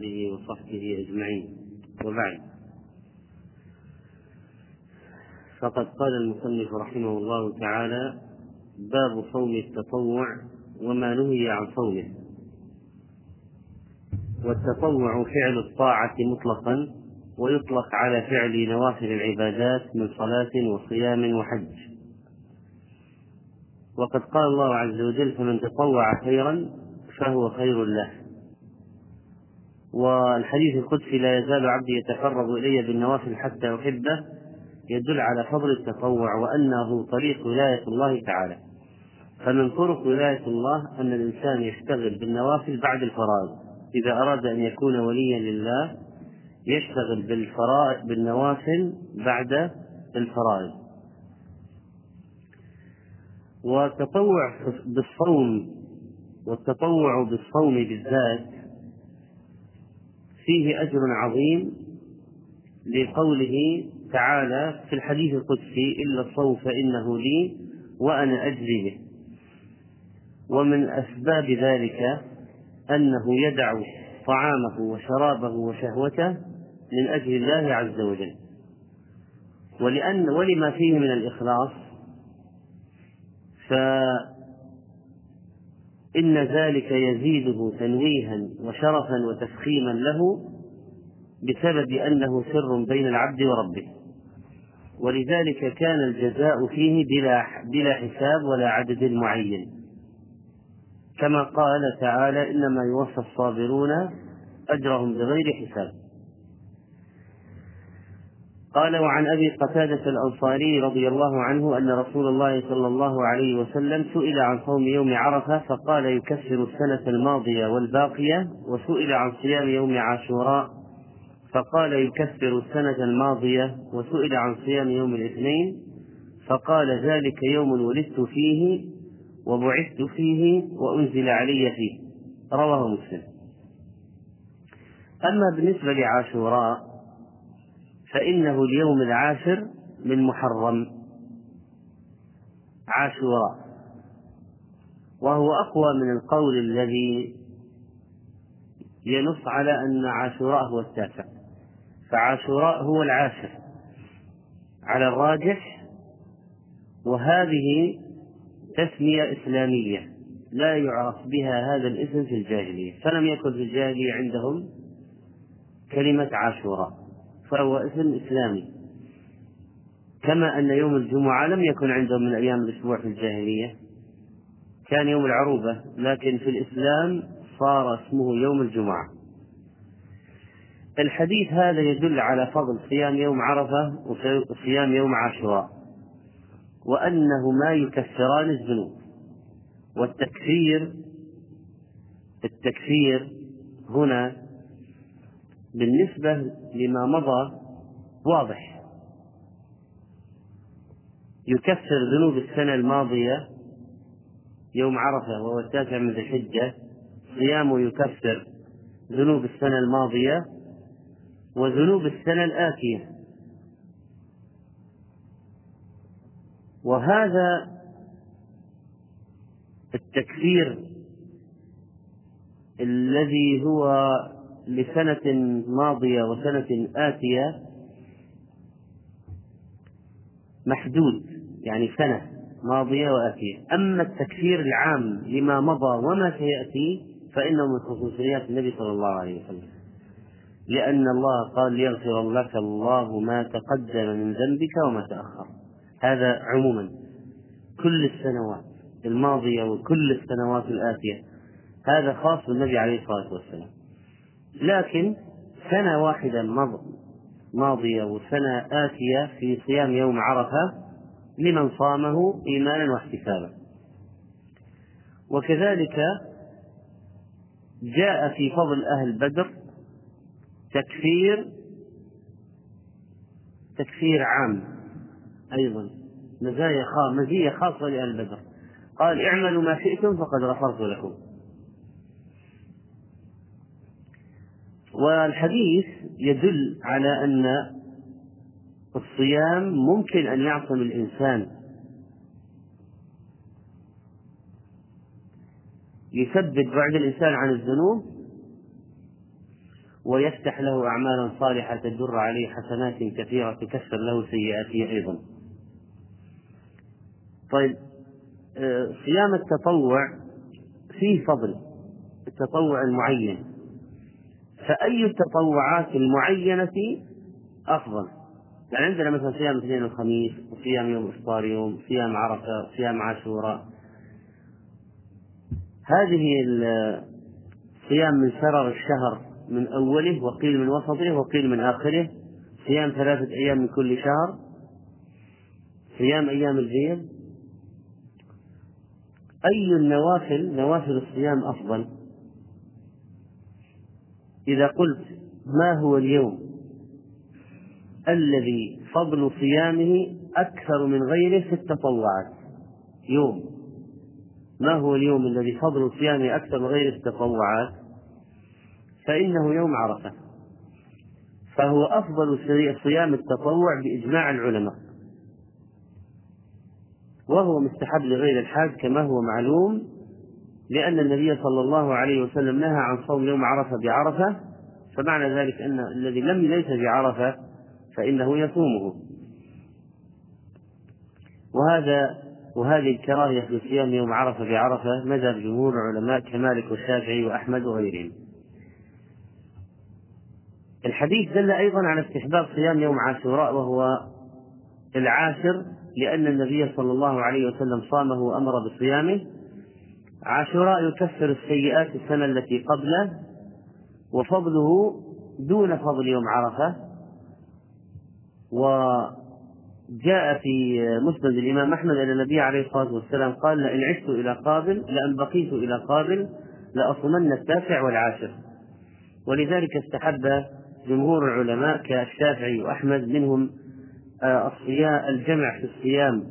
آله وصحبه أجمعين. وبعد. فقد قال المصنف رحمه الله تعالى باب صوم التطوع وما نهي عن صومه. والتطوع فعل الطاعة مطلقا ويطلق على فعل نوافل العبادات من صلاة وصيام وحج. وقد قال الله عز وجل فمن تطوع خيرا فهو خير له. والحديث القدسي لا يزال عبدي يتقرب إلي بالنوافل حتى أحبه يدل على فضل التطوع وأنه طريق ولاية الله تعالى. فمن طرق ولاية الله أن الإنسان يشتغل بالنوافل بعد الفرائض. إذا أراد أن يكون وليا لله يشتغل بالفرائض بالنوافل بعد الفرائض. والتطوع بالصوم والتطوع بالصوم بالذات فيه أجر عظيم لقوله تعالى في الحديث القدسي إلا الصوم فإنه لي وأنا أجزي به. ومن أسباب ذلك أنه يدع طعامه وشرابه وشهوته من أجل الله عز وجل. ولأن ولما فيه من الإخلاص إن ذلك يزيده تنويها وشرفا وتفخيما له بسبب أنه سر بين العبد وربه. ولذلك كان الجزاء فيه بلا بلا حساب ولا عدد معين. كما قال تعالى إنما يوفى الصابرون أجرهم بغير حساب. قال وعن أبي قتادة الأنصاري رضي الله عنه أن رسول الله صلى الله عليه وسلم سئل عن صوم يوم عرفة فقال يكفر السنة الماضية والباقية وسئل عن صيام يوم عاشوراء فقال يكفر السنة الماضية وسئل عن صيام يوم الاثنين فقال ذلك يوم ولدت فيه وبعثت فيه وأنزل علي فيه. رواه مسلم. أما بالنسبة لعاشوراء فإنه اليوم العاشر من محرم. عاشوراء وهو أقوى من القول الذي ينص على أن عاشوراء هو التاسع. فعاشوراء هو العاشر. على الراجح وهذه تسمية إسلامية لا يعرف بها هذا الاسم في الجاهلية. فلم يكن في الجاهلية عندهم كلمة عاشوراء. فهو اسم إسلامي. كما أن يوم الجمعة لم يكن عندهم من أيام الأسبوع في الجاهلية. كان يوم العروبة لكن في الإسلام صار اسمه يوم الجمعة. الحديث هذا يدل على فضل صيام يوم عرفة وصيام يوم عاشوراء وأنهما يكفران الذنوب. والتكفير التكفير هنا بالنسبة لما مضى واضح. يكفر ذنوب السنة الماضية يوم عرفة وهو التاسع من ذي الحجة. صيامه يكفر ذنوب السنة الماضية وذنوب السنة الآتية. وهذا التكفير الذي هو لسنة ماضية وسنة آتية محدود يعني سنة ماضية وآتية. أما التكفير العام لما مضى وما سيأتي فإنه من خصوصيات النبي صلى الله عليه وسلم. لأن الله قال ليغفر لك الله ما تقدم من ذنبك وما تأخر هذا عموما كل السنوات الماضية وكل السنوات الآتية. هذا خاص بالنبي عليه الصلاة والسلام. لكن سنة واحدة ماضية وسنة آتية في صيام يوم عرفة لمن صامه إيمانا واحتسابا. وكذلك جاء في فضل أهل بدر تكفير تكفير عام أيضا مزايا مزية خاصة لأهل بدر. قال اعملوا ما شئتم فقد غفرت لكم. والحديث يدل على أن الصيام ممكن أن يعصم الإنسان. يثبت بعد الإنسان عن الذنوب ويفتح له أعمالا صالحة تدر عليه حسنات كثيرة تكسر له سيئاته أيضا. طيب آه، صيام التطوع فيه فضل التطوع المعين. فأي التطوعات المعينة أفضل؟ يعني عندنا مثلا صيام الاثنين والخميس وصيام يوم افطار يوم صيام عرفة صيام عاشوراء. هذه صيام من سرر الشهر من أوله وقيل من وسطه وقيل من آخره. صيام ثلاثة أيام من كل شهر. صيام أيام البيض أي النوافل؟ نوافل الصيام أفضل؟ إذا قلت ما هو اليوم الذي فضل صيامه أكثر من غيره في التطوعات؟ يوم. ما هو اليوم الذي فضل صيامه أكثر من غيره في التطوعات؟ فإنه يوم عرفة. فهو أفضل صيام التطوع بإجماع العلماء. وهو مستحب لغير الحاج كما هو معلوم لأن النبي صلى الله عليه وسلم نهى عن صوم يوم عرفة بعرفة فمعنى ذلك أن الذي لم ليس بعرفة فإنه يصومه. وهذا وهذه الكراهية في صيام يوم عرفة بعرفة مذهب جمهور العلماء كمالك والشافعي وأحمد وغيرهم. الحديث دل أيضا على استحباب صيام يوم عاشوراء وهو العاشر لأن النبي صلى الله عليه وسلم صامه وأمر بصيامه. عاشوراء يكفر السيئات السنة التي قبله وفضله دون فضل يوم عرفة. وجاء في مسند الإمام أحمد أن النبي عليه الصلاة والسلام قال لئن عشت إلى قابل لأن بقيت إلى قابل لأصومن التاسع والعاشر. ولذلك استحب جمهور العلماء كالشافعي وأحمد منهم آه، الصيام الجمع في الصيام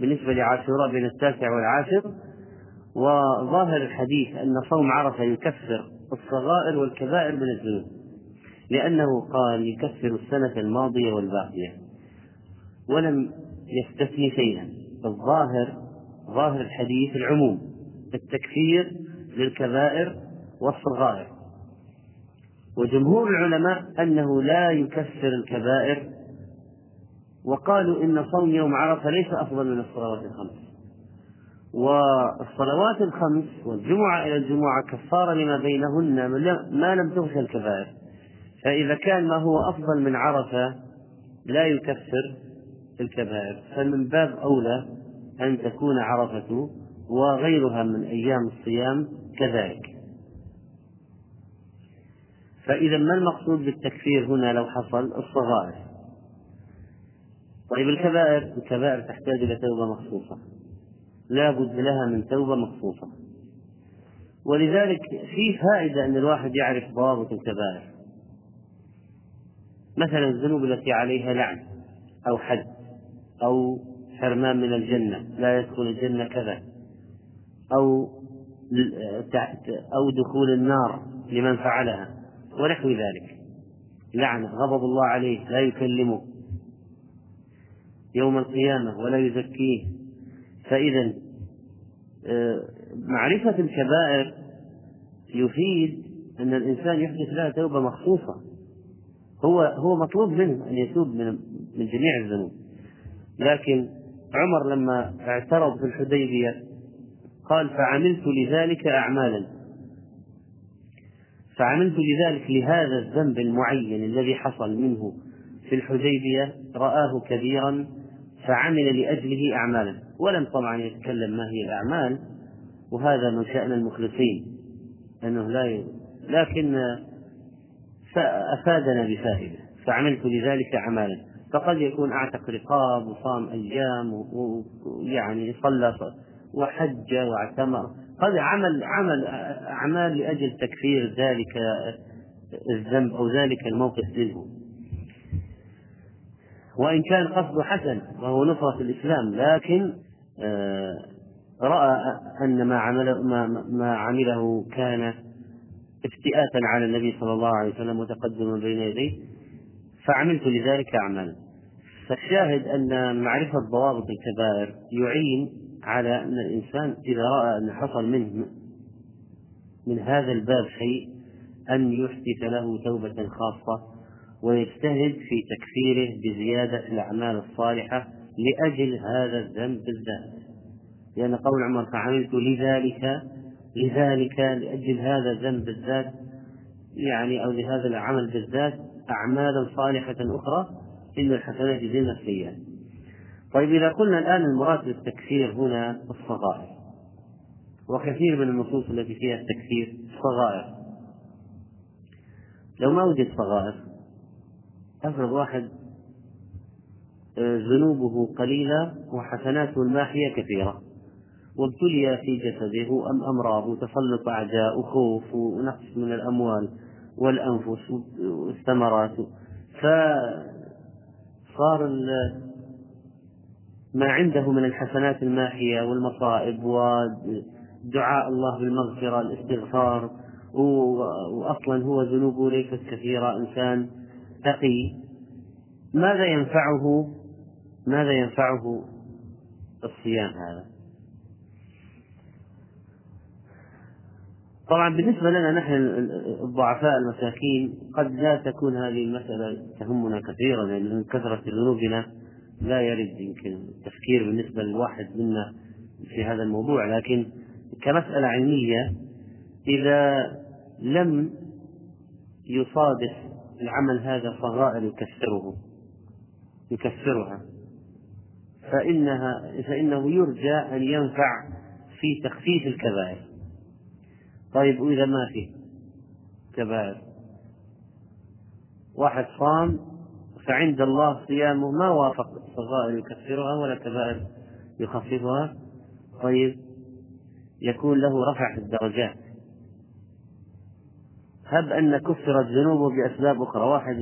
بالنسبة لعاشوراء بين التاسع والعاشر. وظاهر الحديث أن صوم عرفة يكفر الصغائر والكبائر من الذنوب لأنه قال يكفر السنة الماضية والباقية ولم يستثني شيئا الظاهر ظاهر الحديث العموم التكفير للكبائر والصغائر. وجمهور العلماء أنه لا يكفر الكبائر وقالوا إن صوم يوم عرفة ليس أفضل من الصلوات الخمس. والصلوات الخمس والجمعة إلى الجمعة كفارة لما بينهن ما لم تغشى الكبائر. فإذا كان ما هو أفضل من عرفة لا يكفر الكبائر. فمن باب أولى أن تكون عرفة وغيرها من أيام الصيام كذلك. فإذا ما المقصود بالتكفير هنا لو حصل؟ الصغائر. طيب الكبائر الكبائر تحتاج إلى توبة مخصوصة. لا بد لها من توبة مخصوصة. ولذلك في فائدة أن الواحد يعرف ضوابط الكبائر. مثلا الذنوب التي عليها لعن أو حد أو حرمان من الجنة لا يدخل الجنة كذا. أو أو دخول النار لمن فعلها ونحو ذلك. لعن غضب الله عليه لا يكلمه. يوم القيامة ولا يزكيه. فإذا آه، معرفة الكبائر يفيد أن الإنسان يحدث لها توبة مخصوصة. هو هو مطلوب منه أن يتوب من من جميع الذنوب. لكن عمر لما اعترض في الحديبية قال فعملت لذلك أعمالا. فعملت لذلك لهذا الذنب المعين الذي حصل منه في الحديبية رآه كبيرا فعمل لأجله أعمالا. ولم طبعا يتكلم ما هي الأعمال وهذا من شأن المخلصين أنه لا ي... لكن فأفادنا بفائدة فعملت لذلك عمالا فقد يكون أعتق رقاب وصام أيام ويعني صلى وحج واعتمر. قد عمل عمل أعمال لأجل تكفير ذلك الذنب أو ذلك الموقف منه. وإن كان قصده حسن وهو نصرة الإسلام لكن رأى أن ما عمله ما, ما عمله كان افتئاتا على النبي صلى الله عليه وسلم وتقدما بين يديه فعملت لذلك أعمالا. فالشاهد أن معرفة ضوابط الكبائر يعين على أن الإنسان إذا رأى أن حصل منه من هذا الباب شيء أن يحدث له توبة خاصة ويجتهد في تكفيره بزيادة الأعمال الصالحة لأجل هذا الذنب بالذات لأن قول عمر فعملت لذلك لذلك لأجل هذا الذنب بالذات يعني أو لهذا العمل بالذات أعمالا صالحة أخرى إن الحسنات يزيلن السيئات طيب إذا قلنا الآن المراد بالتكفير هنا الصغائر. وكثير من النصوص التي فيها التكفير صغائر. لو ما وجد صغائر أفرض واحد ذنوبه قليلة وحسناته الماحية كثيرة. وابتلي في جسده أم أمراض وتسلط أعداء وخوف ونقص من الأموال والأنفس والثمرات. فصار ما عنده من الحسنات الماحية والمصائب ودعاء الله بالمغفرة الاستغفار. وأصلا هو ذنوبه ليست كثيرة إنسان تقي. ماذا ينفعه؟ ماذا ينفعه الصيام هذا؟ طبعا بالنسبة لنا نحن الضعفاء المساكين قد لا تكون هذه المسألة تهمنا كثيرا لأن من كثرة ذنوبنا لا يرد يمكن التفكير بالنسبة للواحد منا في هذا الموضوع. لكن كمسألة علمية إذا لم يصادف العمل هذا صغائر يكسره يكسرها. فإنها فإنه يرجى أن ينفع في تخفيف الكبائر. طيب وإذا ما في كبائر؟ واحد صام فعند الله صيامه ما وافق صغائر يكفرها ولا كبائر يخففها. طيب يكون له رفع في الدرجات. هب أن كفرت ذنوبه بأسباب أخرى. واحد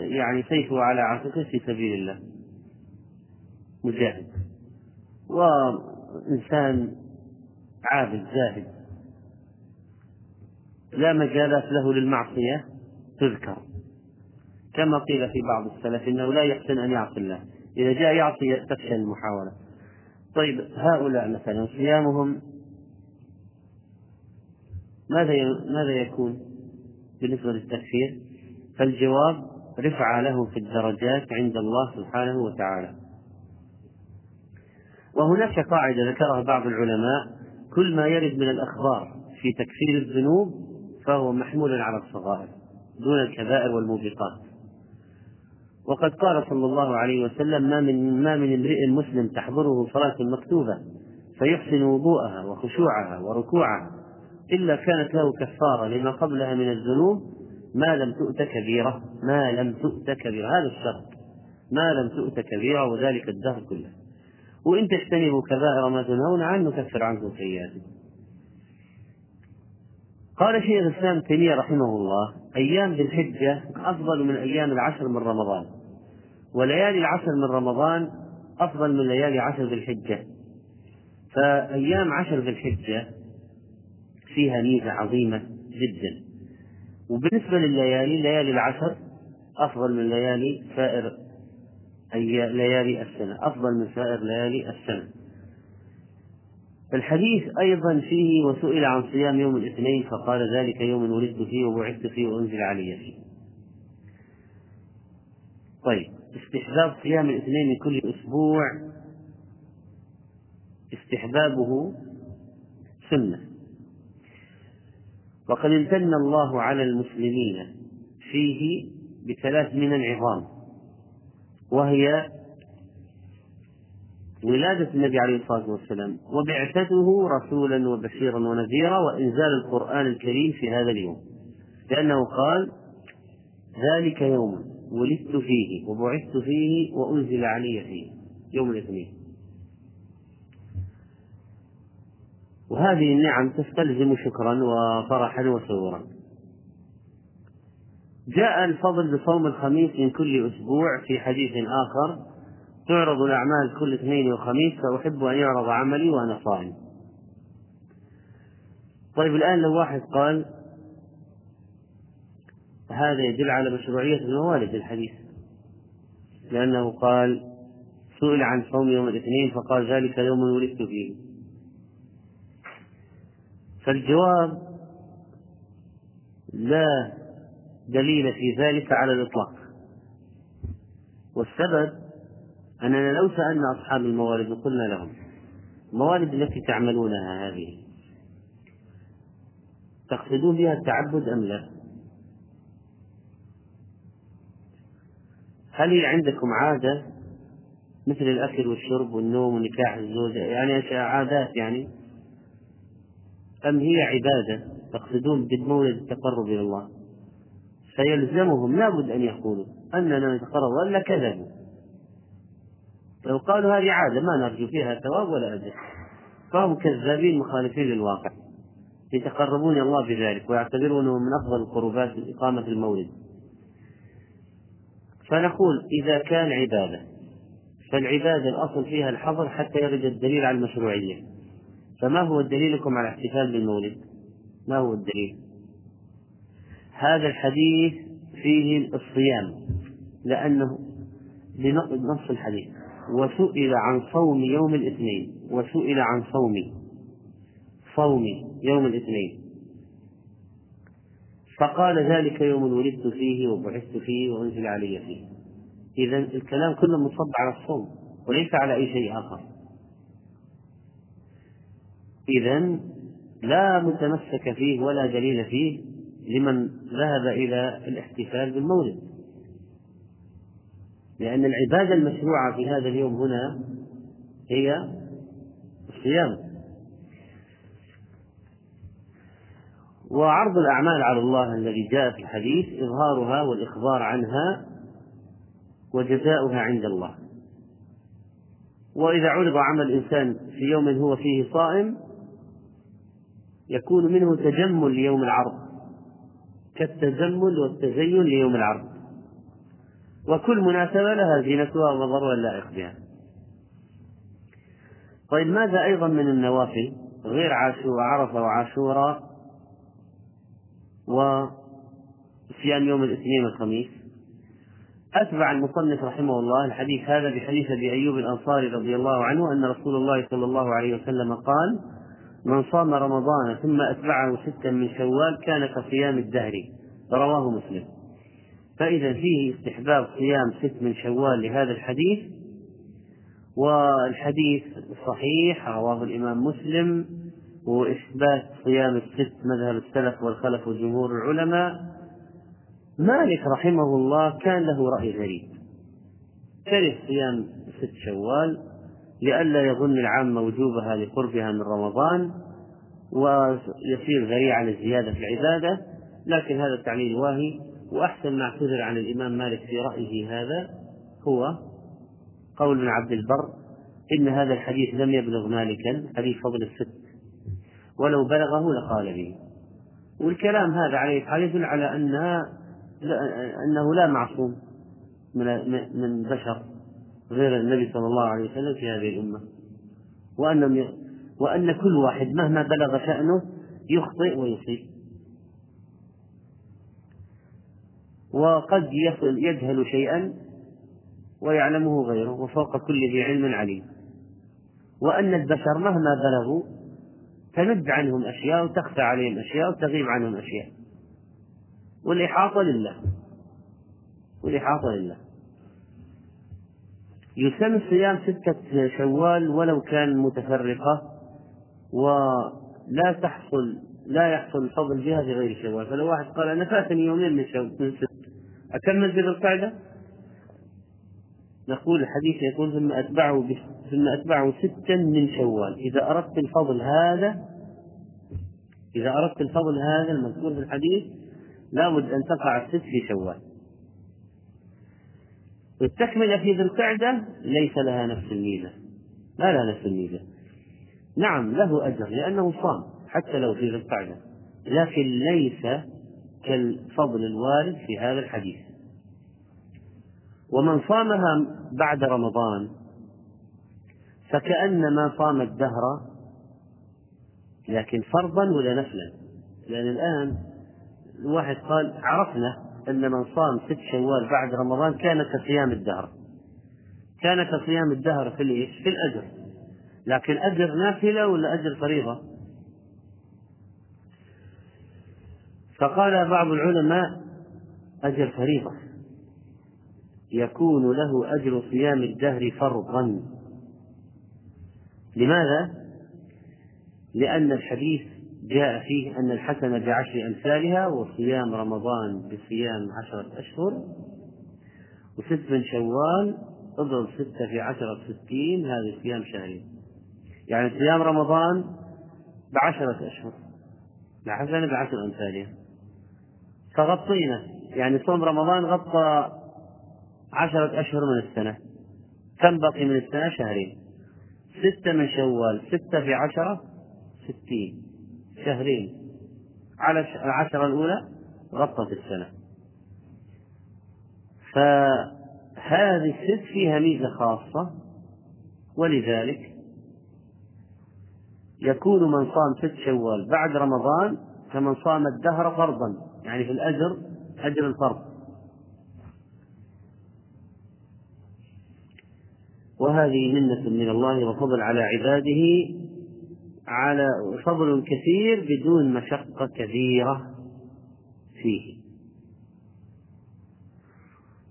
يعني سيفه على عاتقه في سبيل الله. مجاهد. وإنسان عابد زاهد. لا مجالات له للمعصية تذكر. كما قيل في بعض السلف إنه لا يحسن أن يعصي الله. إذا جاء يعصي تفشل المحاولة. طيب هؤلاء مثلا صيامهم ماذا ماذا يكون بالنسبة للتكفير فالجواب رفع له في الدرجات عند الله سبحانه وتعالى. وهناك قاعدة ذكرها بعض العلماء كل ما يرد من الأخبار في تكفير الذنوب فهو محمول على الصغائر دون الكبائر والموبقات. وقد قال صلى الله عليه وسلم ما من ما من امرئ مسلم تحضره صلاة مكتوبة فيحسن وضوءها وخشوعها وركوعها إلا كانت له كفارة لما قبلها من الذنوب ما لم تؤت كبيرة ما لم تؤت كبيرة. هذا الشرط. ما لم تؤت كبيرة وذلك الدهر كله. وإن تجتنبوا كبائر ما تنهون عنه نكفر عنكم سيئاتكم قال شيخ الإسلام تيمية رحمه الله أيام ذي الحجة أفضل من أيام العشر من رمضان. وليالي العشر من رمضان أفضل من ليالي عشر ذي الحجة. فأيام عشر ذي الحجة فيها ميزة عظيمة جدا. وبالنسبة لليالي ليالي العشر أفضل من ليالي سائر أي ليالي السنة أفضل من سائر ليالي السنة. الحديث أيضا فيه وسئل عن صيام يوم الاثنين فقال ذلك يوم ولدت فيه وبعثت فيه وأنزل علي فيه. طيب استحباب صيام الاثنين كل أسبوع استحبابه سنة. وقد امتن الله على المسلمين فيه بثلاث من عظام وهي ولادة النبي عليه الصلاة والسلام وبعثته رسولا وبشيرا ونذيرا وإنزال القرآن الكريم في هذا اليوم. لأنه قال ذلك يوم ولدت فيه وبعثت فيه وأنزل علي فيه يوم الاثنين وهذه النعم تستلزم شكرا وفرحا وسرورا جاء الفضل بصوم الخميس من كل أسبوع في حديث آخر. تعرض الأعمال كل اثنين وخميس فأحب أن يعرض عملي وأنا صائم. طيب الآن لو واحد قال هذا يدل على مشروعية الموالد الحديث لأنه قال سئل عن صوم يوم الاثنين فقال ذلك يوم ولدت فيه. فالجواب لا دليل في ذلك على الإطلاق. والسبب أننا لو سألنا أصحاب الموالد وقلنا لهم الموالد التي تعملونها هذه تقصدون بها التعبد أم لا؟ هل هي عندكم عادة مثل الأكل والشرب والنوم ونكاح الزوجة يعني عادات يعني. أم هي عبادة تقصدون بالمولد التقرب إلى الله؟ فيلزمهم لابد أن يقولوا أننا نتقرب وإلا كذبوا. لو قالوا هذه عادة ما نرجو فيها ثواب ولا أجر. فهم كذابين مخالفين للواقع يتقربون إلى الله بذلك ويعتبرونه من أفضل القربات إقامة المولد. فنقول إذا كان عبادة فالعبادة الأصل فيها الحظر حتى يرد الدليل على المشروعية. فما هو دليلكم على الاحتفال بالمولد؟ ما هو الدليل؟ هذا الحديث فيه الصيام لأنه بنص الحديث. وسئل عن صوم يوم الاثنين وسئل عن صوم صوم يوم الاثنين. فقال ذلك يوم ولدت فيه وبعثت فيه وأنزل علي فيه. إذا الكلام كله منصب على الصوم وليس على أي شيء آخر. إذا لا متمسك فيه ولا دليل فيه لمن ذهب إلى الاحتفال بالمولد. لأن العبادة المشروعة في هذا اليوم هنا هي الصيام. وعرض الأعمال على الله الذي جاء في الحديث إظهارها والإخبار عنها وجزاؤها عند الله. وإذا عرض عمل الإنسان في يوم هو فيه صائم يكون منه تجمل ليوم العرض. كالتجمل والتزين ليوم العرض. وكل مناسبة لها زينتها وضرها اللائق بها. طيب ماذا أيضا من النوافل غير عاشور عرفة وعاشوراء وصيام يوم الاثنين والخميس؟ أتبع المصنف رحمه الله الحديث هذا بحديث أبي أيوب الأنصاري رضي الله عنه أن رسول الله صلى الله عليه وسلم قال من صام رمضان ثم أتبعه ستا من شوال كان كصيام الدهر. رواه مسلم. فإذا فيه استحباب صيام ست من شوال لهذا الحديث والحديث صحيح رواه الإمام مسلم وإثبات صيام الست مذهب السلف والخلف وجمهور العلماء. مالك رحمه الله كان له رأي غريب. كره صيام ست شوال لئلا يظن العامة وجوبها لقربها من رمضان ويصير ذريعة للزيادة في العبادة لكن هذا التعليل واهي. وأحسن ما اعتذر عن الإمام مالك في رأيه هذا هو قول ابن عبد البر إن هذا الحديث لم يبلغ مالكا حديث فضل الست. ولو بلغه لقال به والكلام هذا عليه يدل على أنها أنه لا معصوم من بشر. غير النبي صلى الله عليه وسلم في هذه الأمة. وأن وأن كل واحد مهما بلغ شأنه يخطئ ويصيب. وقد يصل يجهل شيئا ويعلمه غيره وفوق كل ذي علم عليم. وأن البشر مهما بلغوا تند عنهم أشياء وتخفى عليهم أشياء وتغيب عنهم أشياء. والإحاطة لله. والإحاطة لله. يسمى صيام ستة شوال ولو كان متفرقة ولا تحصل لا يحصل الفضل بها في غير شوال. فلو واحد قال أنا فاتني يومين من شوال من ست أكمل ذي القاعدة؟ نقول الحديث يقول ثم أتبعه ثم أتبعه ستا من شوال. إذا أردت الفضل هذا إذا أردت الفضل هذا المذكور في الحديث لابد أن تقع الست في شوال. والتكملة في ذي القعدة ليس لها نفس الميزة. ما لها نفس الميزة. نعم له أجر لأنه صام حتى لو في ذي القعدة. لكن ليس كالفضل الوارد في هذا الحديث. ومن صامها بعد رمضان فكأنما صام الدهر لكن فرضا ولا نفلا؟ لأن الآن الواحد قال عرفنا أن من صام ست شوال بعد رمضان كان كصيام الدهر كان كصيام الدهر في الإيش؟ في الأجر لكن أجر نافلة ولا أجر فريضة؟ فقال بعض العلماء أجر فريضة يكون له أجر صيام الدهر فرضا لماذا؟ لأن الحديث جاء فيه أن الحسنة بعشر أمثالها وصيام رمضان بصيام عشرة أشهر وست من شوال اضرب ستة في عشرة ستين هذه صيام شهرين يعني صيام رمضان بعشرة أشهر. الحسنة بعشر أمثالها. فغطينا. يعني صوم رمضان غطى عشرة أشهر من السنة. كم بقي من السنة؟ شهرين. ستة من شوال ستة في عشرة ستين. شهرين. على العشرة الأولى غطت السنة. فهذه الست فيها ميزة خاصة ولذلك يكون من صام ست شوال بعد رمضان كمن صام الدهر فرضا يعني في الأجر أجر الفرض. وهذه منة من الله وفضل على عباده على فضل كثير بدون مشقة كبيرة فيه.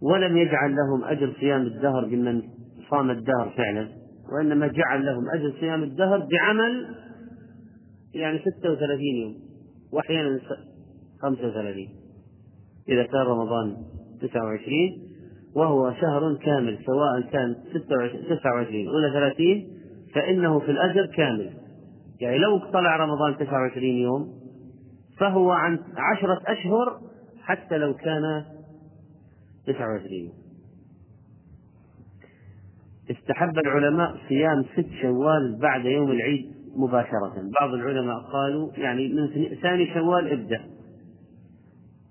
ولم يجعل لهم أجر صيام الدهر بمن صام الدهر فعلا وإنما جعل لهم أجر صيام الدهر بعمل يعني 36 يوم وأحيانا 35 إذا كان رمضان 29 وهو شهر كامل سواء كان 29 ولا 30 فإنه في الأجر كامل. يعني لو طلع رمضان 29 يوم فهو عن عشرة أشهر حتى لو كان 29 يوم. استحب العلماء صيام ست شوال بعد يوم العيد مباشرة. بعض العلماء قالوا يعني من ثاني شوال ابدأ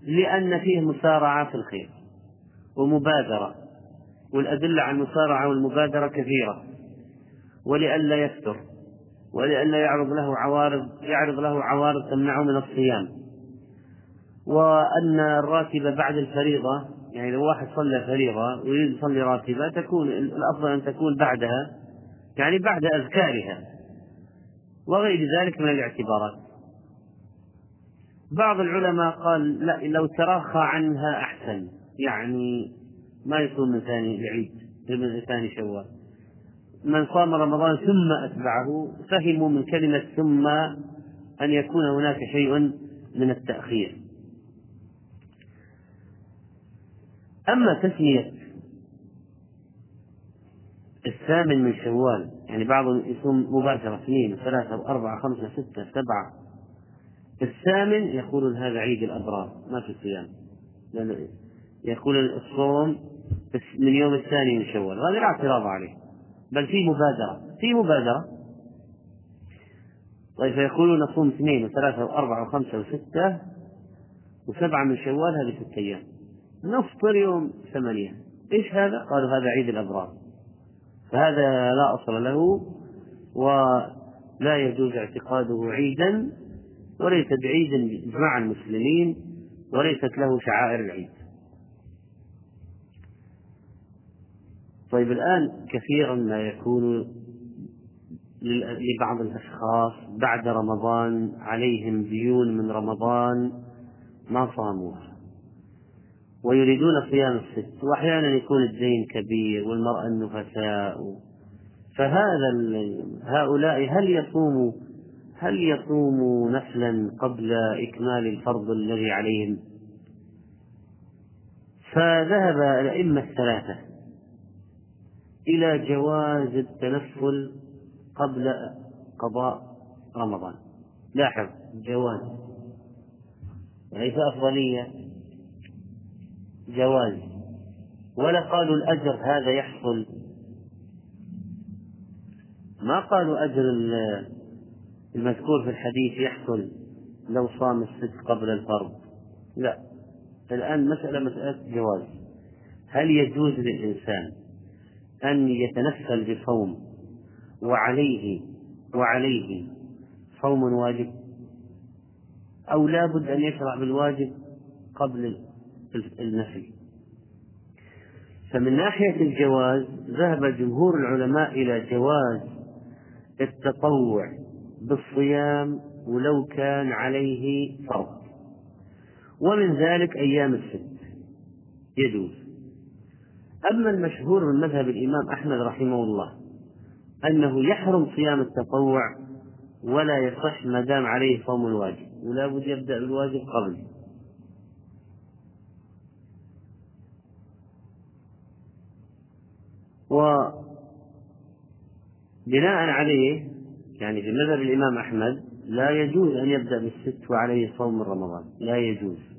لأن فيه مسارعة في الخير ومبادرة والأدلة على المسارعة والمبادرة كثيرة ولئلا يفتر ولئلا يعرض له عوارض يعرض له عوارض تمنعه من الصيام. وأن الراتبة بعد الفريضة يعني لو واحد صلى فريضة ويريد يصلي راتبة تكون الأفضل أن تكون بعدها يعني بعد أذكارها. وغير ذلك من الاعتبارات. بعض العلماء قال لا لو تراخى عنها أحسن. يعني ما يصوم من ثاني العيد من ثاني شوال. من صام رمضان ثم أتبعه فهموا من كلمة ثم أن يكون هناك شيء من التأخير. أما تسمية الثامن من شوال يعني بعضهم يصوم مباشرة اثنين وثلاثة وأربعة خمسة ستة سبعة. الثامن يقولون هذا عيد الأبرار ما في صيام. يقول الصوم من يوم الثاني من شوال هذا لا اعتراض عليه. بل في مبادرة في مبادرة. طيب فيقولون نصوم اثنين وثلاثة وأربعة وخمسة وستة وسبعة من شوال هذه ست أيام. نفطر يوم ثمانية. إيش هذا؟ قالوا هذا عيد الأبرار. فهذا لا أصل له ولا يجوز اعتقاده عيدا وليس بعيد بإجماع المسلمين وليست له شعائر العيد. طيب الآن كثيرا ما يكون لبعض الأشخاص بعد رمضان عليهم ديون من رمضان ما صاموها ويريدون صيام الست وأحيانا يكون الدين كبير والمرأة النفساء فهذا هؤلاء هل يصوموا هل يصوموا نفلا قبل إكمال الفرض الذي عليهم؟ فذهب الأئمة الثلاثة إلى جواز التنفل قبل قضاء رمضان. لاحظ جواز. ليس أفضلية جواز. ولا قالوا الأجر هذا يحصل. ما قالوا أجر المذكور في الحديث يحصل لو صام الست قبل الفرض. لا. الآن مسألة مسألة جواز. هل يجوز للإنسان أن يتنفل بصوم. وعليه وعليه صوم واجب. أو لابد أن يشرع بالواجب قبل النفل. فمن ناحية الجواز ذهب جمهور العلماء إلى جواز التطوع بالصيام ولو كان عليه فرض. ومن ذلك أيام الست يجوز. أما المشهور من مذهب الإمام أحمد رحمه الله أنه يحرم صيام التطوع ولا يصح ما دام عليه صوم الواجب ولا بد يبدأ بالواجب قبل. وبناء عليه يعني في مذهب الإمام أحمد لا يجوز أن يبدأ بالست وعليه صوم رمضان لا يجوز.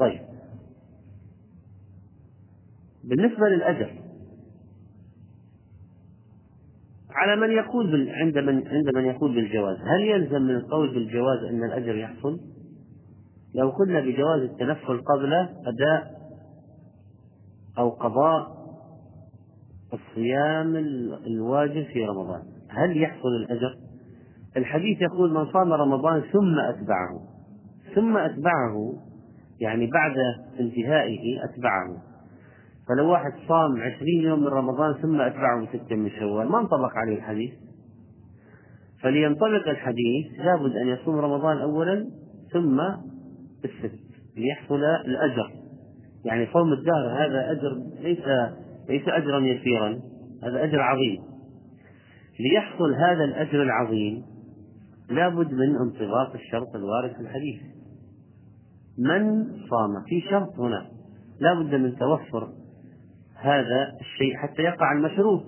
طيب بالنسبة للأجر على من يقول بال... عند من عند من يقول بالجواز، هل يلزم من القول بالجواز أن الأجر يحصل؟ لو قلنا بجواز التنفل قبل أداء أو قضاء الصيام الواجب في رمضان، هل يحصل الأجر؟ الحديث يقول من صام رمضان ثم أتبعه، ثم أتبعه يعني بعد انتهائه أتبعه. فلو واحد صام عشرين يوم من رمضان ثم أتبعه بستة من شوال ما انطبق عليه الحديث. فلينطبق الحديث لابد أن يصوم رمضان أولا ثم الست ليحصل الأجر. يعني صوم الدهر هذا أجر ليس ليس أجرا يسيرا هذا أجر عظيم. ليحصل هذا الأجر العظيم لابد من انطباق الشرط الوارد في الحديث. من صام. في شرط هنا. لا بد من توفر هذا الشيء حتى يقع المشروط.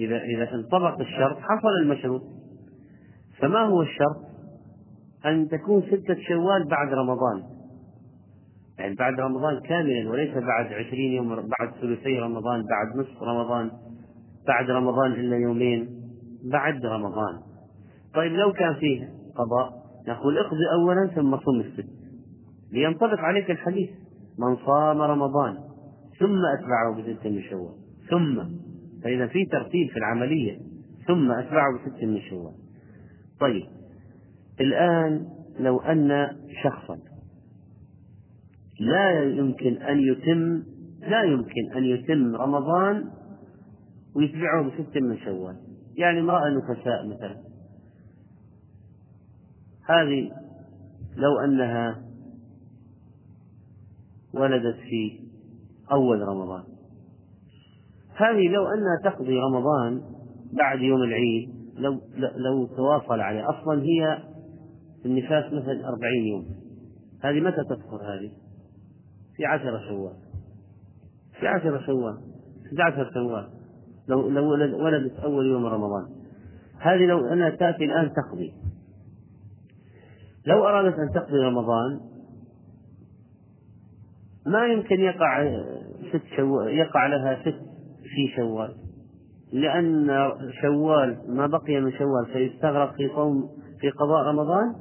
إذا إذا انطبق الشرط حصل المشروط. فما هو الشرط؟ أن تكون ستة شوال بعد رمضان. يعني بعد رمضان كاملا وليس بعد عشرين يوم بعد ثلثي رمضان بعد نصف رمضان بعد رمضان إلا يومين بعد رمضان. طيب لو كان فيه قضاء نقول اقضي أولا ثم صم الست لينطبق عليك الحديث. من صام رمضان ثم أتبعه بست من شوال. ثم فإذا في ترتيب في العملية. ثم أتبعه بست من شوال. طيب الآن لو أن شخصا لا يمكن أن يتم لا يمكن أن يتم رمضان ويتبعه بست من شوال. يعني امرأة نفساء مثلا. هذه لو أنها ولدت في أول رمضان. هذه لو أنها تقضي رمضان بعد يوم العيد لو لو تواصل عليه. أصلا هي النفاس مثلا أربعين يوم. هذه متى تدخل هذه؟ في عشرة شوال. في عشرة شوال. في عشر شوال. لو لو ولدت أول يوم رمضان. هذه لو أنها تأتي الآن تقضي. لو أرادت أن تقضي رمضان ما يمكن يقع ست شوال يقع لها ست في شوال لأن شوال ما بقي من شوال سيستغرق في صوم في قضاء رمضان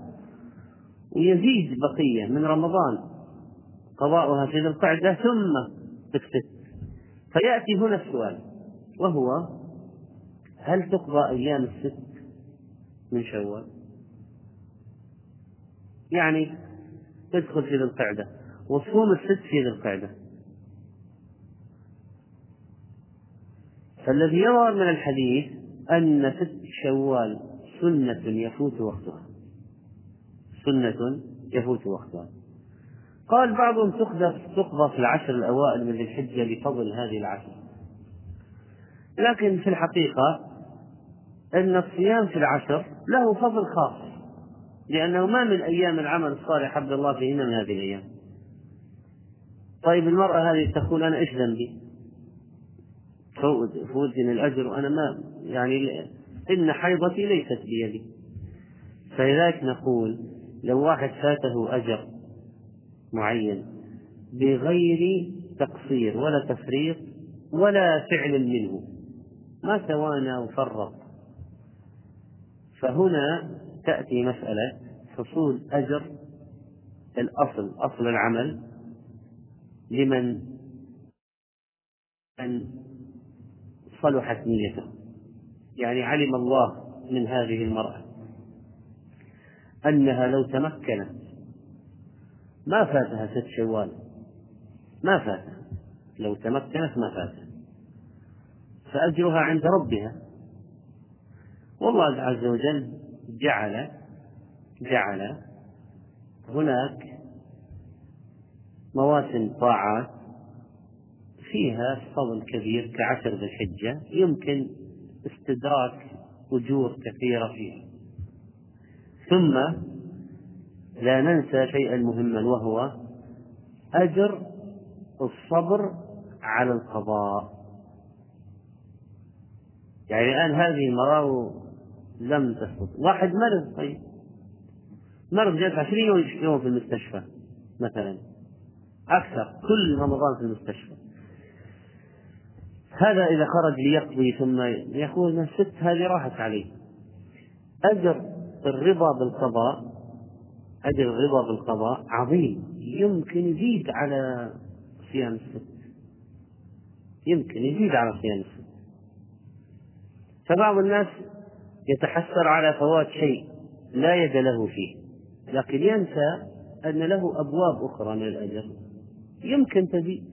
ويزيد بقية من رمضان قضاؤها في ذي القعدة ثم تكتب فيأتي هنا السؤال وهو هل تقضى أيام الست من شوال؟ يعني تدخل في ذي القعدة وصوم الست في ذي القعدة. فالذي يظهر من الحديث أن ست شوال سنة يفوت وقتها. سنة يفوت وقتها. قال بعضهم تقضى تقضى في العشر الأوائل من ذي الحجة لفضل هذه العشر. لكن في الحقيقة أن الصيام في العشر له فضل خاص. لأنه ما من أيام العمل الصالح عبد الله فيهن من هذه الأيام. طيب المرأة هذه تقول أنا إيش ذنبي؟ فوتني الأجر وأنا ما يعني إن حيضتي ليست بيدي. فلذلك نقول لو واحد فاته أجر معين بغير تقصير ولا تفريط ولا فعل منه ما توانى وفرط. فهنا تأتي مسألة حصول أجر الأصل أصل العمل لمن أن صلحت نيته. يعني علم الله من هذه المرأة أنها لو تمكنت ما فاتها ست شوال. ما فاتها. لو تمكنت ما فاتها. فأجرها عند ربها. والله عز وجل جعل جعل هناك مواسم طاعات فيها فضل كبير كعشر ذي الحجة يمكن استدراك أجور كثيرة فيها. ثم لا ننسى شيئا مهما وهو أجر الصبر على القضاء. يعني الآن هذه لم تسقط. واحد مرض طيب. مرض جلس عشرين يوم في المستشفى مثلا. أكثر كل رمضان في المستشفى. هذا إذا خرج ليقضي ثم يقول الست هذه راحت عليه أجر الرضا بالقضاء أجر الرضا بالقضاء عظيم. يمكن يزيد على صيام الست. يمكن يزيد على صيام الست. فبعض الناس يتحسر على فوات شيء لا يد له فيه لكن ينسى أن له أبواب أخرى من الأجر. يمكن تزيد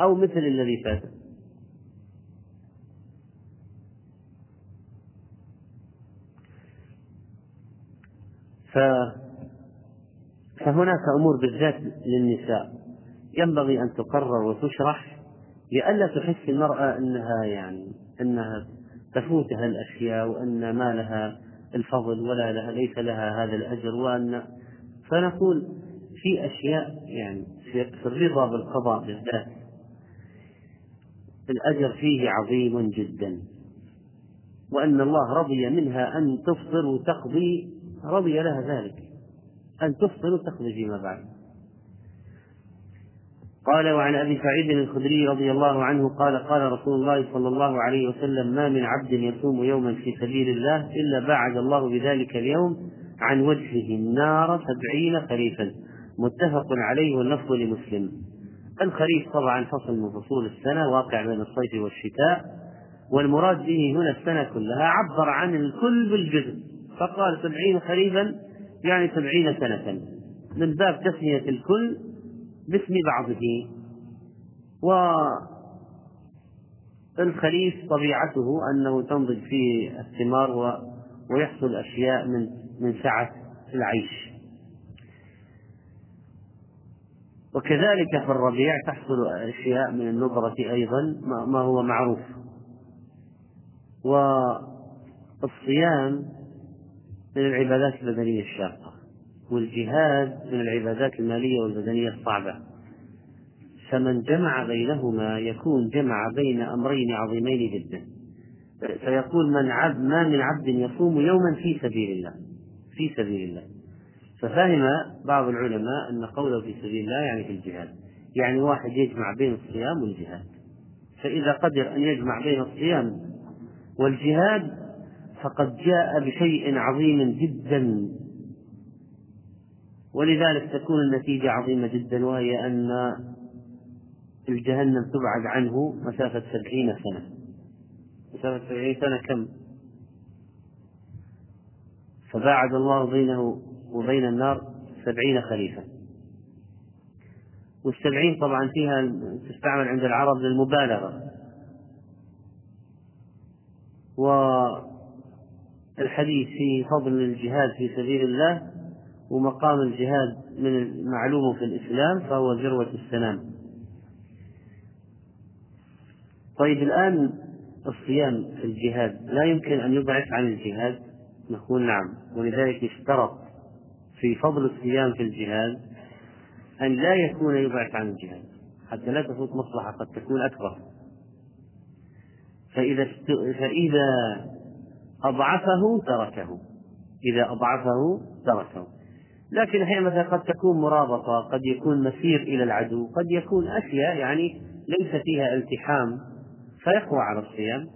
أو مثل الذي فات. ف فهناك أمور بالذات للنساء. ينبغي أن تقرر وتشرح لئلا تحس المرأة أنها يعني أنها تفوتها الأشياء وأن ما لها الفضل ولا لها ليس لها هذا الأجر وأن فنقول في أشياء يعني في الرضا بالقضاء بالذات. الأجر فيه عظيم جدا. وأن الله رضي منها أن تفطر وتقضي رضي لها ذلك. أن تفطر وتقضي فيما بعد. قال وعن أبي سعيد الخدري رضي الله عنه قال قال رسول الله صلى الله عليه وسلم ما من عبد يصوم يوما في سبيل الله إلا بعد الله بذلك اليوم عن وجهه النار سبعين خريفا. متفق عليه واللفظ لمسلم. الخريف طبعا فصل من فصول السنة واقع بين الصيف والشتاء والمراد به هنا السنة كلها عبر عن الكل بالجزء فقال سبعين خريفا يعني سبعين سنة. من باب تسمية الكل باسم بعضه. والخريف طبيعته أنه تنضج فيه الثمار ويحصل أشياء من من سعة العيش. وكذلك في الربيع تحصل أشياء من النظرة أيضا ما هو معروف. والصيام من العبادات البدنية الشاقة. والجهاد من العبادات المالية والبدنية الصعبة. فمن جمع بينهما يكون جمع بين أمرين عظيمين جدا. فيقول من عبد ما من عبد يصوم يوما في سبيل الله في سبيل الله. ففهم بعض العلماء أن قوله في سبيل الله يعني في الجهاد يعني واحد يجمع بين الصيام والجهاد. فإذا قدر أن يجمع بين الصيام والجهاد فقد جاء بشيء عظيم جدا. ولذلك تكون النتيجة عظيمة جدا وهي أن الجهنم تبعد عنه مسافة سبعين سنة. مسافة سبعين سنة كم؟ فباعد الله بينه وبين النار سبعين خليفة. والسبعين طبعا فيها تستعمل عند العرب للمبالغة. والحديث في فضل الجهاد في سبيل الله ومقام الجهاد من المعلوم في الإسلام فهو ذروة السلام. طيب الآن الصيام في الجهاد لا يمكن أن يبعث عن الجهاد؟ نقول نعم ولذلك اشترط في فضل الصيام في الجهاد أن لا يكون يبعث عن الجهاد حتى لا تفوت مصلحة قد تكون أكبر. فإذا. فإذا أضعفه تركه إذا أضعفه تركه. لكن أحيانا مثلا قد تكون مرابطة قد يكون مسير إلى العدو قد يكون أشياء يعني ليس فيها التحام فيقوى على الصيام.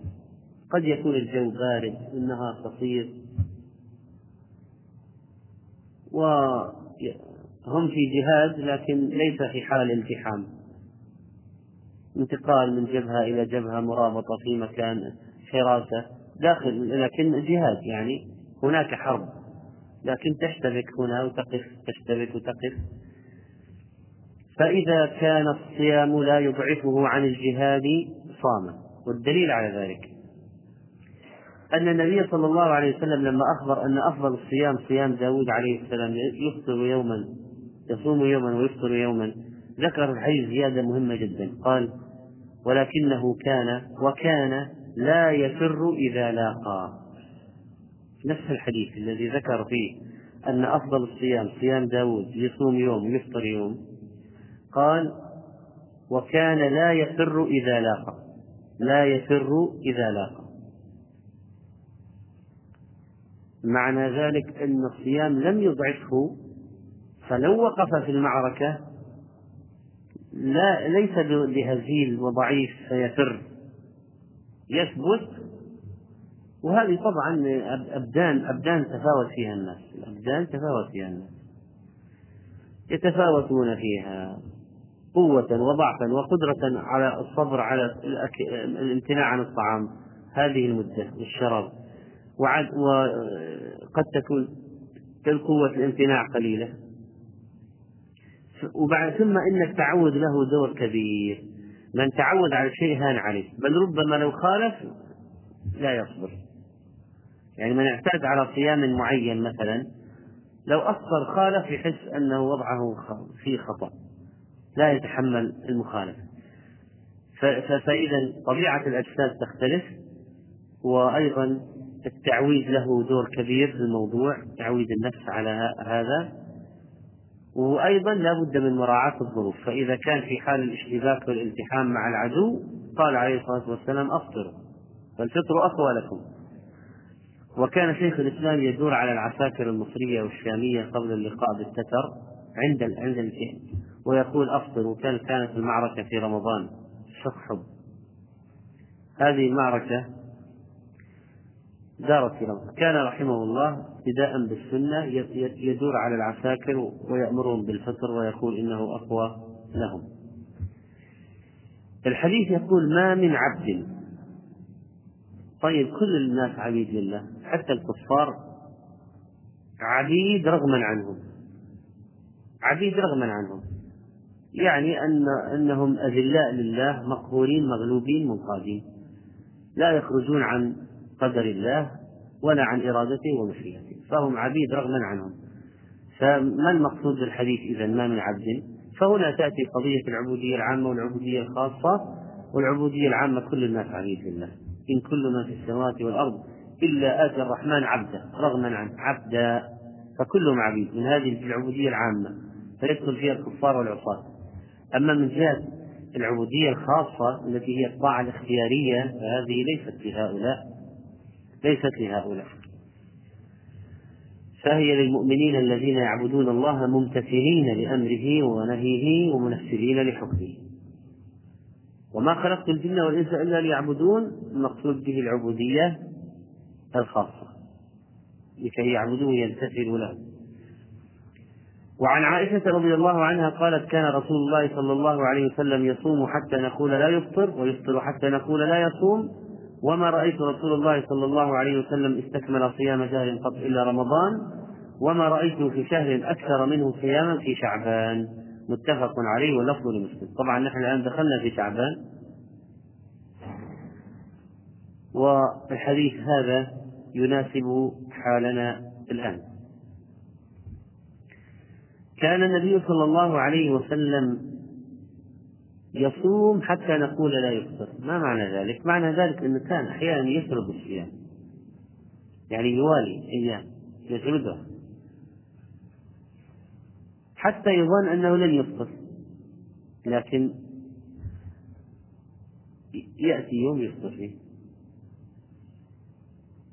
قد يكون الجو بارد النهار قصير. وهم في جهاد لكن ليس في حال التحام. انتقال من جبهة إلى جبهة مرابطة في مكان حراسة داخل لكن جهاد يعني هناك حرب. لكن تشتبك هنا وتقف تشتبك وتقف. فإذا كان الصيام لا يبعثه عن الجهاد صام والدليل على ذلك أن النبي صلى الله عليه وسلم لما أخبر أن أفضل الصيام صيام داود عليه السلام يفطر يوما يصوم يوما ويفطر يوما ذكر الحديث زيادة مهمة جدا. قال ولكنه كان وكان لا يفر إذا لاقى. نفس الحديث الذي ذكر فيه أن أفضل الصيام صيام داود يصوم يوم ويفطر يوم. قال وكان لا يفر إذا لاقى. لا يفر إذا لاقى. معنى ذلك أن الصيام لم يضعفه فلو وقف في المعركة لا ليس بهزيل وضعيف فيفر. يثبت وهذه طبعا أبدان أبدان تفاوت فيها الناس الأبدان تفاوت فيها الناس. يتفاوتون فيها قوة وضعفا وقدرة على الصبر على الامتناع عن الطعام. هذه المدة والشراب. وقد تكون القوة الامتناع قليلة. وبعد ثم إن التعود له دور كبير. من تعود على شيء هان عليه. بل ربما لو خالف لا يصبر. يعني من اعتاد على صيام معين مثلا لو أفطر خالف يحس أنه وضعه فيه خطأ لا يتحمل المخالفة. فإذا طبيعة الأجساد تختلف وأيضا التعويد له دور كبير في الموضوع تعويد النفس على هذا. وأيضا لا بد من مراعاة الظروف. فإذا كان في حال الاشتباك والالتحام مع العدو قال عليه الصلاة والسلام أفطروا. فالفطر أقوى لكم. وكان شيخ الإسلام يدور على العساكر المصرية والشامية قبل اللقاء بالتتر عند عند ويقول أفطر وكان كانت المعركة في رمضان. شخصب هذه المعركة دارت في رمضان. كان رحمه الله ابتداء بالسنة يدور على العساكر ويأمرهم بالفطر ويقول إنه أقوى لهم. الحديث يقول ما من عبد طيب كل الناس عبيد لله حتى الكفار عبيد رغما عنهم. عبيد رغما عنهم. يعني أن أنهم أذلاء لله مقهورين مغلوبين منقادين. لا يخرجون عن قدر الله ولا عن إرادته ومشيئته فهم عبيد رغما عنهم. فما المقصود بالحديث إذا؟ ما من عبد. فهنا تأتي قضية العبودية العامة والعبودية الخاصة والعبودية العامة كل الناس عبيد لله. إن كل ما في السماوات والأرض إلا آتي الرحمن عبدا رغما عنه عبدا. فكلهم عبيد من هذه العبودية العامة فيدخل فيها الكفار والعصاة. أما من جهة العبودية الخاصة التي هي الطاعة الاختيارية فهذه ليست لهؤلاء ليست لهؤلاء. فهي للمؤمنين الذين يعبدون الله ممتثلين لأمره ونهيه ومنفذين لحكمه. وما خلقت الجن والإنس إلا ليعبدون المقصود به العبودية الخاصة لكي يعبدوه يمتثلوا له. وعن عائشة رضي الله عنها قالت كان رسول الله صلى الله عليه وسلم يصوم حتى نقول لا يفطر ويفطر حتى نقول لا يصوم. وما رأيت رسول الله صلى الله عليه وسلم استكمل صيام شهر قط إلا رمضان. وما رأيته في شهر أكثر منه صياما في شعبان. متفق عليه واللفظ لمسلم. طبعا نحن الآن دخلنا في شعبان والحديث هذا يناسب حالنا الآن. كان النبي صلى الله عليه وسلم يصوم حتى نقول لا يفطر. ما معنى ذلك؟ معنى ذلك أنه كان أحيانا يسرد الصيام يعني يوالي أيام يسردها حتى يظن أنه لن يفطر لكن يأتي يوم يفطر فيه.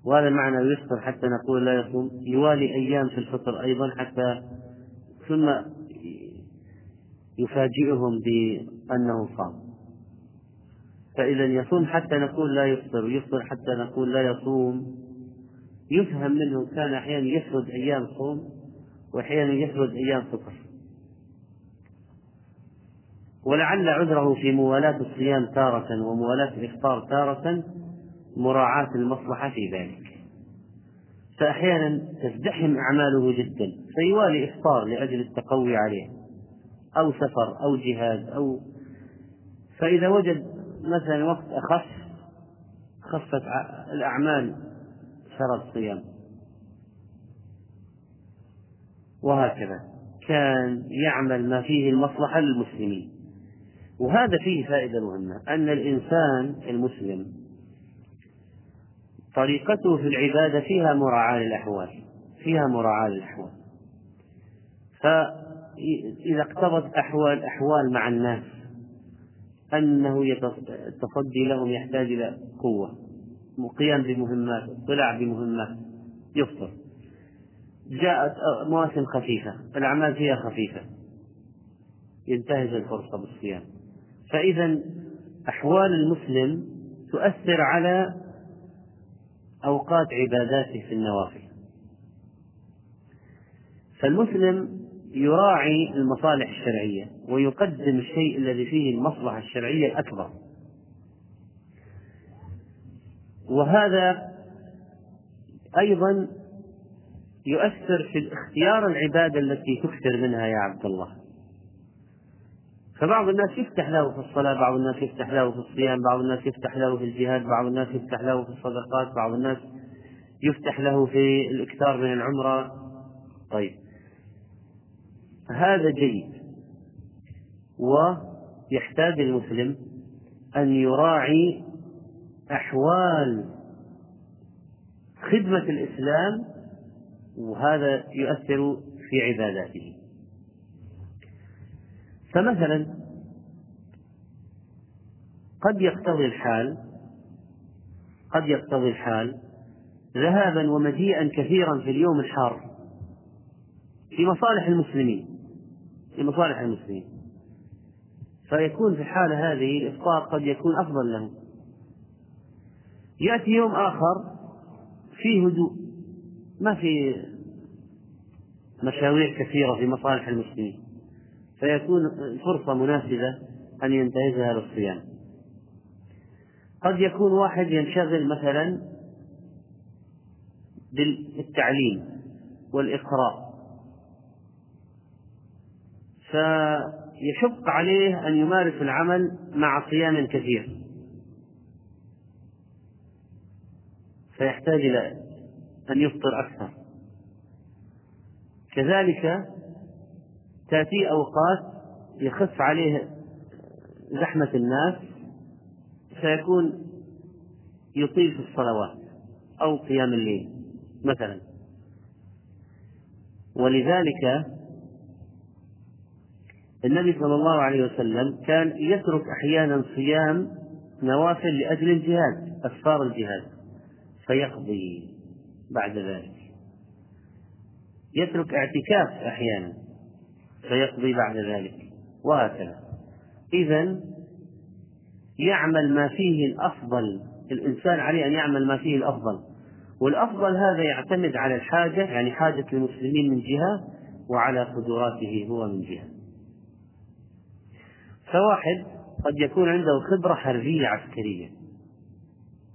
وهذا معنى يفطر حتى نقول لا يصوم. يوالي أيام في الفطر أيضا حتى ثم يفاجئهم بأنه صام. فإذا يصوم حتى نقول لا يفطر ويفطر حتى نقول لا يصوم. يفهم منه كان أحيانا يسرد أيام صوم. وأحيانا يسرد أيام فطر ولعل عذره في موالاة الصيام تارة وموالاة الإفطار تارة مراعاة المصلحة في ذلك. فأحيانا تزدحم أعماله جدا فيوالي إفطار لأجل التقوي عليه أو سفر أو جهاد أو فإذا وجد مثلا وقت أخف خفت الأعمال شرط صيام وهكذا كان يعمل ما فيه المصلحة للمسلمين. وهذا فيه فائدة مهمة أن الإنسان المسلم طريقته في العبادة فيها مراعاة للأحوال فيها مراعاة للأحوال. فإذا اقتضت أحوال أحوال مع الناس أنه التصدي لهم يحتاج إلى قوة قيام بمهمات اطلاع بمهمات يفطر. جاءت مواسم خفيفة الأعمال فيها خفيفة. ينتهز الفرصة بالصيام. فإذا أحوال المسلم تؤثر على أوقات عباداته في النوافل. فالمسلم يراعي المصالح الشرعية ويقدم الشيء الذي فيه المصلحة الشرعية الأكبر. وهذا أيضا يؤثر في اختيار العبادة التي تكثر منها يا عبد الله. فبعض الناس يفتح له في الصلاة بعض الناس يفتح له في الصيام بعض الناس يفتح له في الجهاد بعض الناس يفتح له في الصدقات بعض الناس يفتح له في الإكثار من العمرة. طيب. هذا جيد. ويحتاج المسلم أن يراعي أحوال خدمة الإسلام وهذا يؤثر في عباداته. فمثلا قد يقتضي الحال قد يقتضي الحال ذهابا ومجيئا كثيرا في اليوم الحار في مصالح المسلمين في مصالح المسلمين. فيكون في الحالة هذه الإفطار قد يكون أفضل له يأتي يوم آخر فيه هدوء. ما في مشاوير كثيرة في مصالح المسلمين. فيكون فرصة مناسبة أن ينتهزها للصيام قد يكون واحد ينشغل مثلا بالتعليم والإقراء. فيشق عليه أن يمارس العمل مع صيام كثير. فيحتاج إلى أن يفطر أكثر. كذلك تأتي أوقات يخف عليه زحمة الناس فيكون يطيل في الصلوات أو قيام الليل مثلا. ولذلك النبي صلى الله عليه وسلم كان يترك أحيانا صيام نوافل لأجل الجهاد أسفار الجهاد فيقضي. بعد ذلك. يترك اعتكاف أحيانا فيقضي بعد ذلك. وهكذا. إذا يعمل ما فيه الأفضل الإنسان عليه أن يعمل ما فيه الأفضل. والأفضل هذا يعتمد على الحاجة يعني حاجة المسلمين من جهة وعلى قدراته هو من جهة. فواحد قد يكون عنده خبرة حربية عسكرية.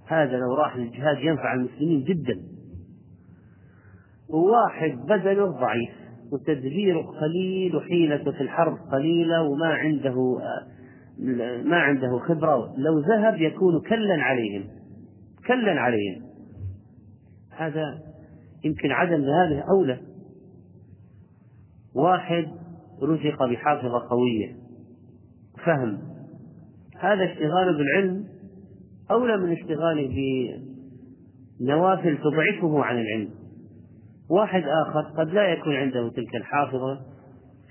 هذا لو راح للجهاد ينفع المسلمين جدا. وواحد بدنه ضعيف وتدبيره قليل وحيلته في الحرب قليلة وما عنده ما عنده خبرة. لو ذهب يكون كلا عليهم كلا عليهم. هذا يمكن عدم ذهابه أولى. واحد رزق بحافظة قوية. فهم. هذا اشتغاله بالعلم أولى من اشتغاله بنوافل تضعفه عن العلم. واحد آخر قد لا يكون عنده تلك الحافظة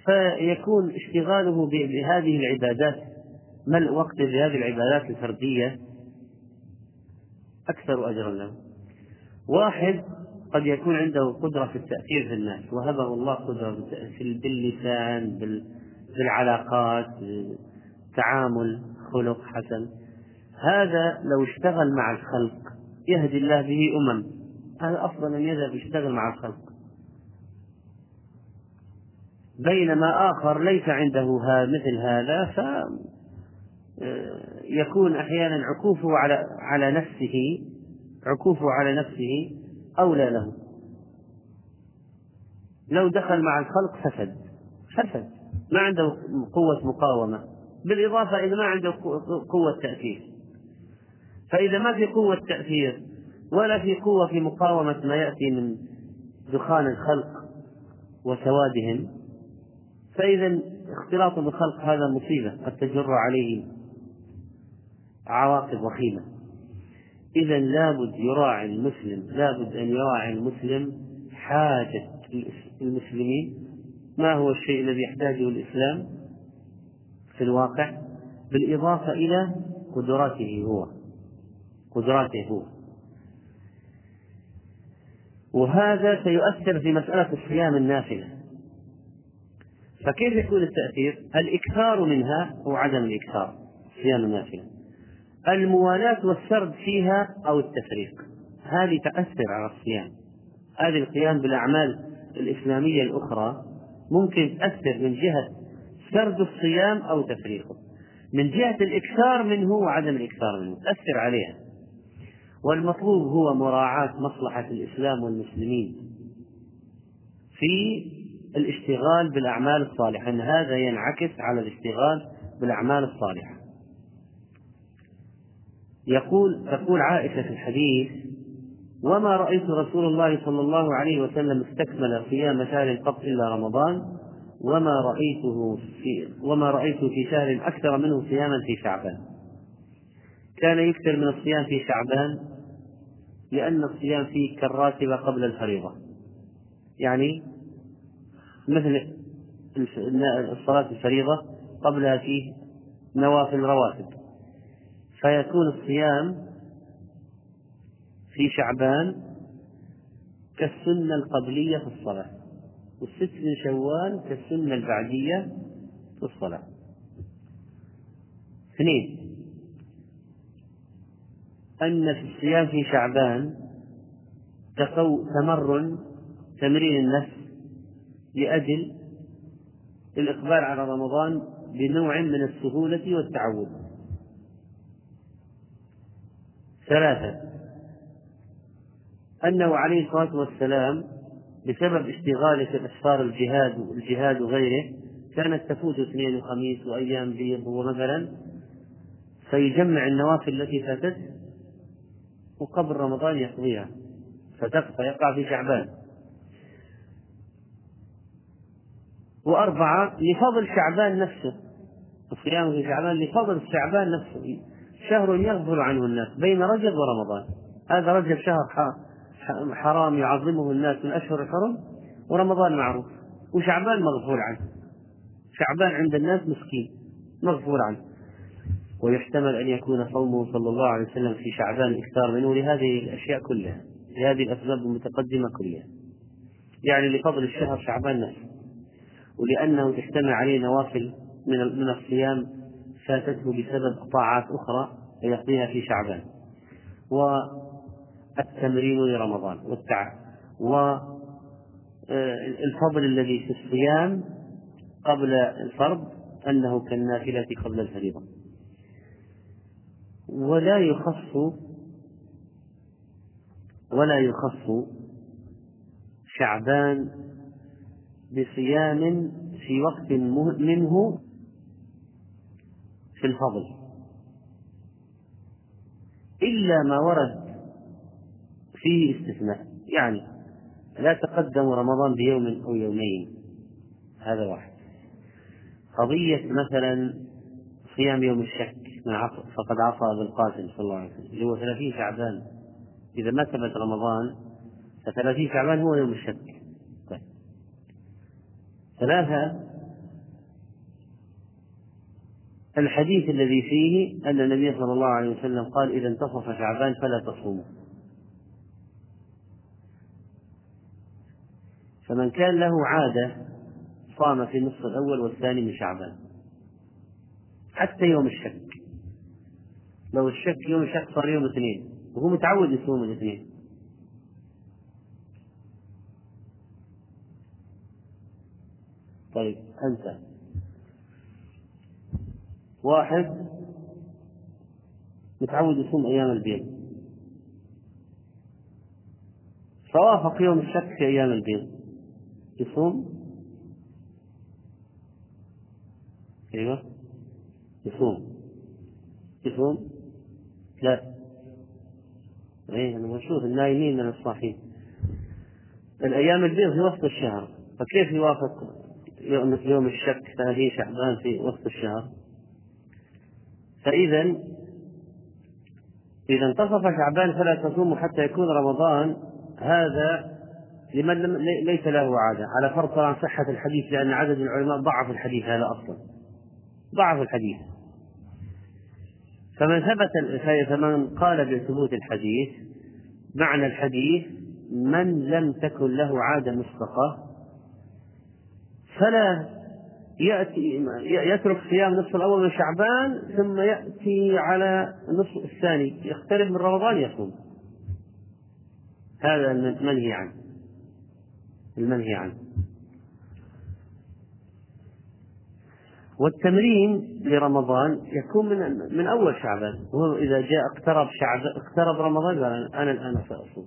فيكون اشتغاله بهذه العبادات. ملء وقت بهذه العبادات الفردية؟ أكثر أجرا له. واحد قد يكون عنده قدرة في التأثير في الناس. وهبه الله قدرة باللسان بالعلاقات بالتعامل خلق حسن. هذا لو اشتغل مع الخلق يهدي الله به أمم. هذا أفضل أن يذهب يشتغل مع الخلق. بينما آخر ليس عنده مثل هذا ف يكون أحيانا عكوفه على على نفسه عكوفه على نفسه أولى له. لو دخل مع الخلق فسد فسد. ما عنده قوة مقاومة. بالإضافة إذا ما عنده قوة تأثير. فإذا ما في قوة تأثير ولا في قوة في مقاومة ما يأتي من دخان الخلق وسوادهم. فإذا اختلاط بالخلق هذا مصيبة قد تجر عليه عواقب وخيمة. إذا لابد يراعي المسلم لابد أن يراعي المسلم حاجة المسلمين. ما هو الشيء الذي يحتاجه الإسلام في الواقع؟ بالإضافة إلى قدراته هو قدراته هو. وهذا سيؤثر في مسألة الصيام النافلة. فكيف يكون التأثير؟ الإكثار منها أو عدم الإكثار صيام النافلة. الموالاة والسرد فيها أو التفريق هذه تأثر على الصيام. هذه القيام بالأعمال الإسلامية الأخرى ممكن تأثر من جهة سرد الصيام أو تفريقه. من جهة الإكثار منه وعدم الإكثار منه تأثر عليها. والمطلوب هو مراعاة مصلحة الإسلام والمسلمين في الاشتغال بالأعمال الصالحة أن هذا ينعكس على الاشتغال بالأعمال الصالحة. يقول تقول عائشة في الحديث وما رأيت رسول الله صلى الله عليه وسلم استكمل صيام شهر قط إلا رمضان وما رأيته في وما رأيت في شهر أكثر منه صياما في شعبان. كان يكثر من الصيام في شعبان لأن الصيام فيه كالراتبة قبل الفريضة. يعني مثل الصلاة الفريضة قبلها فيه نوافل رواتب. فيكون الصيام في شعبان كالسنة القبلية في الصلاة والست من شوال كالسنة البعدية في الصلاة. اثنين أن في الصيام في شعبان تمر تمرين النفس لأجل الإقبال على رمضان بنوع من السهولة والتعود. ثلاثة أنه عليه الصلاة والسلام بسبب اشتغاله في أسفار الجهاد والجهاد وغيره كانت تفوت اثنين وخميس وأيام بيض مثلا فيجمع النوافل التي فاتته وقبل رمضان يقضيها. فتقطع يقع في شعبان. وأربعة لفضل شعبان نفسه. الصيام في شعبان لفضل شعبان نفسه. شهر يغفل عنه الناس بين رجب ورمضان. هذا رجب شهر حرام يعظمه الناس من أشهر الحرم ورمضان معروف. وشعبان مغفور عنه. شعبان عند الناس مسكين مغفور عنه. ويحتمل أن يكون صومه صلى الله عليه وسلم في شعبان إكثار منه لهذه الأشياء كلها لهذه الأسباب المتقدمة كلها. يعني لفضل الشهر شعبان نفسه. ولأنه تجتمع عليه نوافل من من الصيام فاتته بسبب طاعات أخرى فيقضيها في شعبان. والتمرين لرمضان والتعب. والفضل الذي في الصيام قبل الفرض أنه كالنافلة قبل الفريضة. ولا يخص ولا يخص شعبان بصيام في وقت منه في الفضل. إلا ما ورد فيه استثناء. يعني لا تقدم رمضان بيوم أو يومين. هذا واحد. قضية مثلا صيام يوم الشك. فقد عصى أبو القاسم صلى الله عليه وسلم. اللي هو ثلاثين شعبان. إذا ما ثبت رمضان فثلاثين شعبان هو يوم الشك. طيب. ثلاثة الحديث الذي فيه أن النبي صلى الله عليه وسلم قال إذا انتصف شعبان فلا تصوموا. فمن كان له عادة صام في النصف الأول والثاني من شعبان. حتى يوم الشك. لو الشك يوم الشك صار يوم الاثنين وهو متعود يصوم الاثنين. طيب أنت. واحد متعود يصوم أيام البيض. فوافق يوم الشك في أيام البيض. يصوم؟ أيوه. يصوم. يصوم؟ لا. إيه أنا النايمين من الصاحين الأيام البيض في وسط الشهر فكيف يوافق يوم يوم الشك 30 شعبان في وسط الشهر؟ فاذا إذا انتصف شعبان فلا تصوموا حتى يكون رمضان. هذا لمن لم ليس له عادة. على فرض طبعا صحة الحديث لأن عدد العلماء ضعف الحديث هذا أصلا. ضعف الحديث. فمن ثبت فمن قال بثبوت الحديث معنى الحديث من لم تكن له عادة مسبقة فلا يأتي يترك صيام نصف الأول من شعبان ثم يأتي على النصف الثاني يقترب من رمضان يصوم. هذا المنهي عنه. المنهي عنه. والتمرين لرمضان يكون من من أول شعبان. وهو إذا جاء اقترب شعب اقترب رمضان قال أنا الآن سأصوم.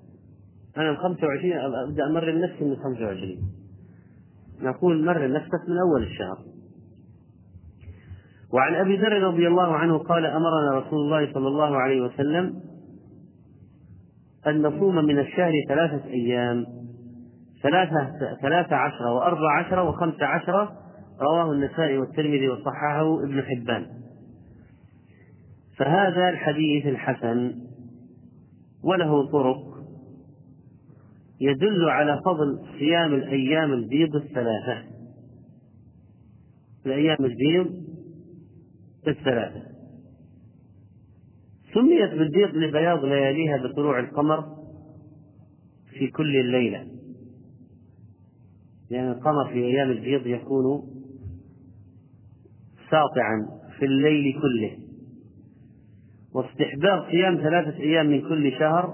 أنا ال 25 أبدأ أمرن نفسي من 25 نقول مرن نفسك من أول الشهر. وعن أبي ذر رضي الله عنه قال أمرنا رسول الله صلى الله عليه وسلم أن نصوم من الشهر ثلاثة أيام. ثلاثة ثلاثة عشر وأربع عشر وخمس عشر رواه النسائي والترمذي وصححه ابن حبان. فهذا الحديث الحسن وله طرق يدل على فضل صيام الأيام البيض الثلاثة. الأيام البيض الثلاثة. سميت بالبيض لبياض لياليها بطلوع القمر في كل الليلة. لأن القمر في أيام البيض يكون ساطعا في الليل كله. واستحباب صيام ثلاثة أيام من كل شهر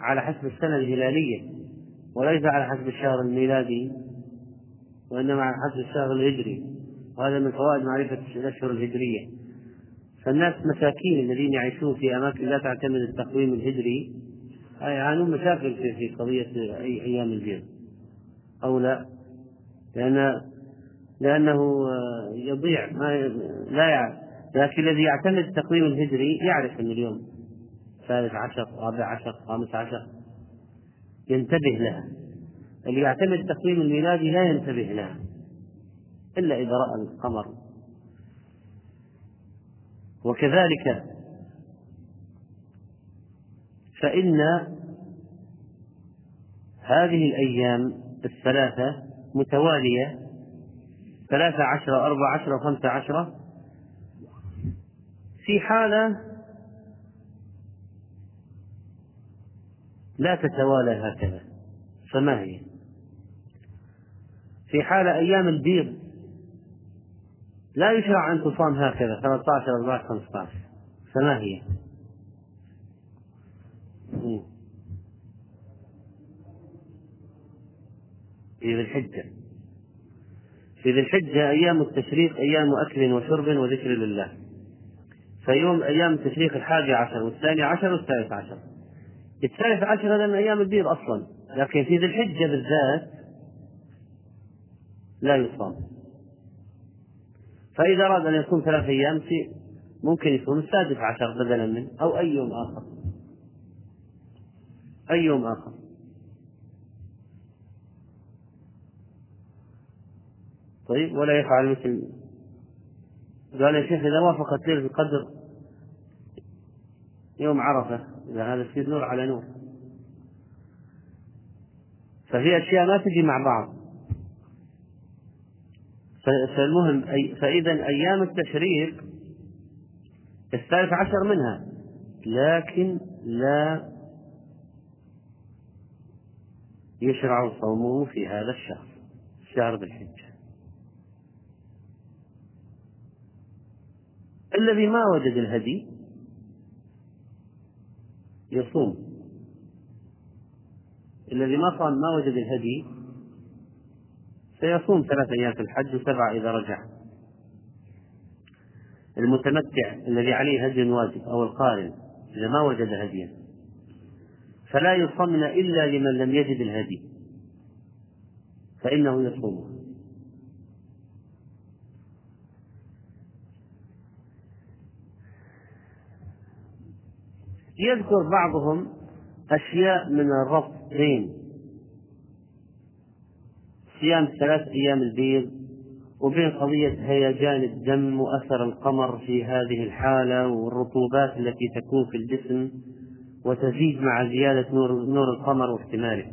على حسب السنة الهلالية وليس على حسب الشهر الميلادي وإنما على حسب الشهر الهجري وهذا من فوائد معرفة الأشهر الهجرية. فالناس مساكين الذين يعيشون في أماكن لا تعتمد التقويم الهجري يعانون مشاكل في قضية أي أيام البيض أو لا لأن لأنه يضيع ما لا يعرف لكن الذي يعتمد التقويم الهجري يعرف أن اليوم ثالث عشر رابع عشر خامس عشر ينتبه لها. اللي يعتمد التقويم الميلادي لا ينتبه لها إلا إذا رأى القمر. وكذلك فإن هذه الأيام الثلاثة متوالية ثلاثة عشرة أربعة عشرة وخمسة عشرة في حالة لا تتوالى هكذا فما هي؟ في حالة أيام البيض لا يشرع أن تصام هكذا 13 14 15 فما هي؟ في ذي الحجة في ذي الحجة أيام التشريق أيام أكل وشرب وذكر لله. فيوم أيام التشريق الحادي عشر والثاني عشر والثالث عشر. الثالث عشر هذا من أيام البيض أصلا. لكن في ذي الحجة بالذات لا يصام. فإذا أراد أن يصوم ثلاث أيام في ممكن يصوم السادس عشر بدلا منه أو أي يوم آخر. أي يوم آخر. طيب ولا يفعل مثل قال يا شيخ إذا وافقت ليلة القدر يوم عرفة إذا هذا يصير نور على نور. ففي أشياء ما تجي مع بعض. فالمهم فإذا أيام التشريق الثالث عشر منها. لكن لا يشرع صومه في هذا الشهر شهر ذي الحجة. الذي ما وجد الهدي يصوم. الذي ما صام ما وجد الهدي سيصوم ثلاث أيام في الحج وسبعة إذا رجع. المتمتع الذي عليه هدي واجب أو القارن إذا ما وجد هديا. فلا يصمن إلا لمن لم يجد الهدي فإنه يصومه. يذكر بعضهم أشياء من الربط بين صيام ثلاث أيام البيض وبين قضية هيجان الدم وأثر القمر في هذه الحالة والرطوبات التي تكون في الجسم وتزيد مع زيادة نور, نور القمر واحتماله.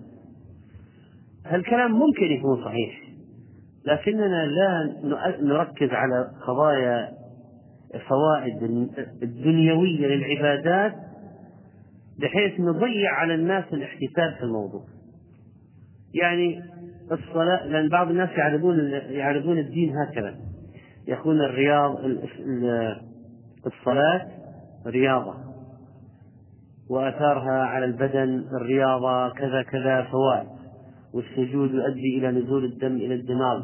هالكلام ممكن يكون صحيح لكننا لا نركز على قضايا الفوائد الدنيوية للعبادات بحيث نضيع على الناس الاحتساب في الموضوع. يعني الصلاة لأن بعض الناس يعرضون يعرضون الدين هكذا. يكون الرياض الصلاة رياضة. وآثارها على البدن الرياضة كذا كذا فوائد. والسجود يؤدي إلى نزول الدم إلى الدماغ.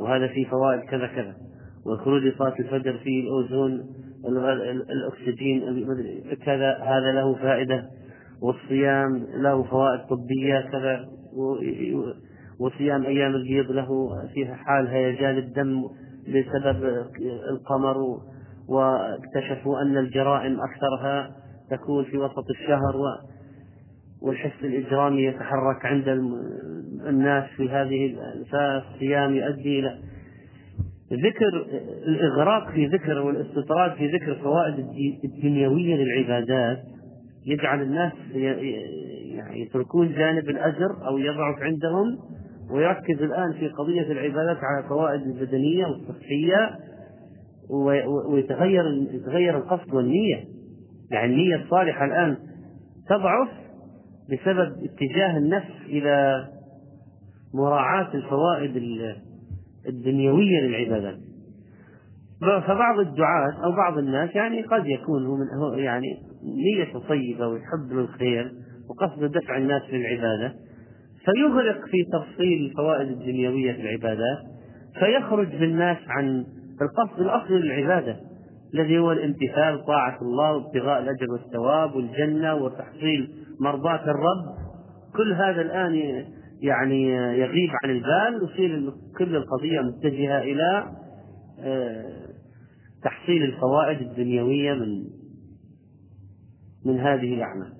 وهذا فيه فوائد كذا كذا. وخروج صلاة الفجر فيه الأوزون الأكسجين كذا هذا له فائدة والصيام له فوائد طبية كذا وصيام أيام البيض له فيها حال هيجان الدم بسبب القمر واكتشفوا أن الجرائم أكثرها تكون في وسط الشهر والحس الإجرامي يتحرك عند الناس في هذه فالصيام يؤدي إلى ذكر الإغراق في ذكر والإستطراد في ذكر الفوائد الدنيوية للعبادات يجعل الناس يعني يتركون جانب الأجر أو يضعف عندهم ويركز الآن في قضية العبادات على الفوائد البدنية والصحية ويتغير يتغير القصد والنية. يعني النية الصالحة الآن تضعف بسبب اتجاه النفس إلى مراعاة الفوائد الدنيوية للعبادات. فبعض الدعاة أو بعض الناس يعني قد يكون هو من يعني نية طيبة ويحب الخير وقصد دفع الناس للعبادة. فيغرق في تفصيل الفوائد الدنيوية في العبادات فيخرج بالناس عن القصد الأصلي للعبادة الذي هو الامتثال طاعة الله وابتغاء الأجر والثواب والجنة وتحصيل مرضاة الرب. كل هذا الآن يعني يغيب عن البال ويصير كل القضية متجهة إلى آه، تحصيل الفوائد الدنيوية من من هذه الأعمال.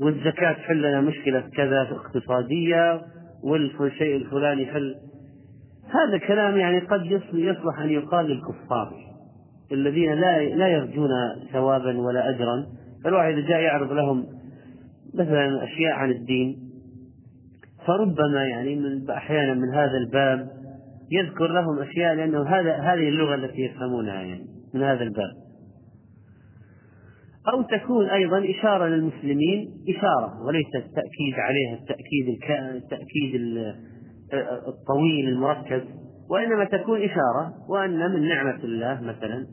والزكاة تحل لنا مشكلة كذا اقتصادية والشيء الفلاني يحل هذا كلام يعني قد يصلح أن يقال للكفار الذين لا لا يرجون ثوابا ولا أجرا. فالواحد إذا جاء يعرض لهم مثلا أشياء عن الدين فربما يعني من أحيانا من هذا الباب يذكر لهم أشياء لأنه هذا هذه اللغة التي يفهمونها يعني من هذا الباب. أو تكون أيضا إشارة للمسلمين إشارة وليس التأكيد عليها التأكيد التأكيد الطويل المركز وإنما تكون إشارة وأن من نعمة الله مثلا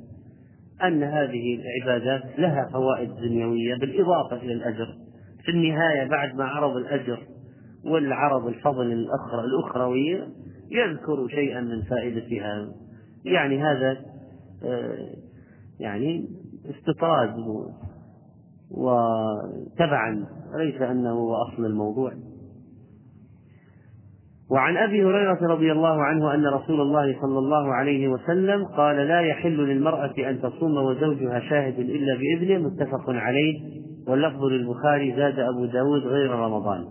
أن هذه العبادات لها فوائد دنيوية بالإضافة إلى الأجر. في النهاية بعد ما عرض الأجر والعرض الفضل الأخرى الأخروي يذكر شيئا من فائدتها. يعني هذا آه، يعني استطراد وتبعا ليس أنه هو أصل الموضوع. وعن أبي هريرة رضي الله عنه أن رسول الله صلى الله عليه وسلم قال لا يحل للمرأة أن تصوم وزوجها شاهد إلا بإذنه متفق عليه واللفظ للبخاري زاد أبو داود غير رمضان.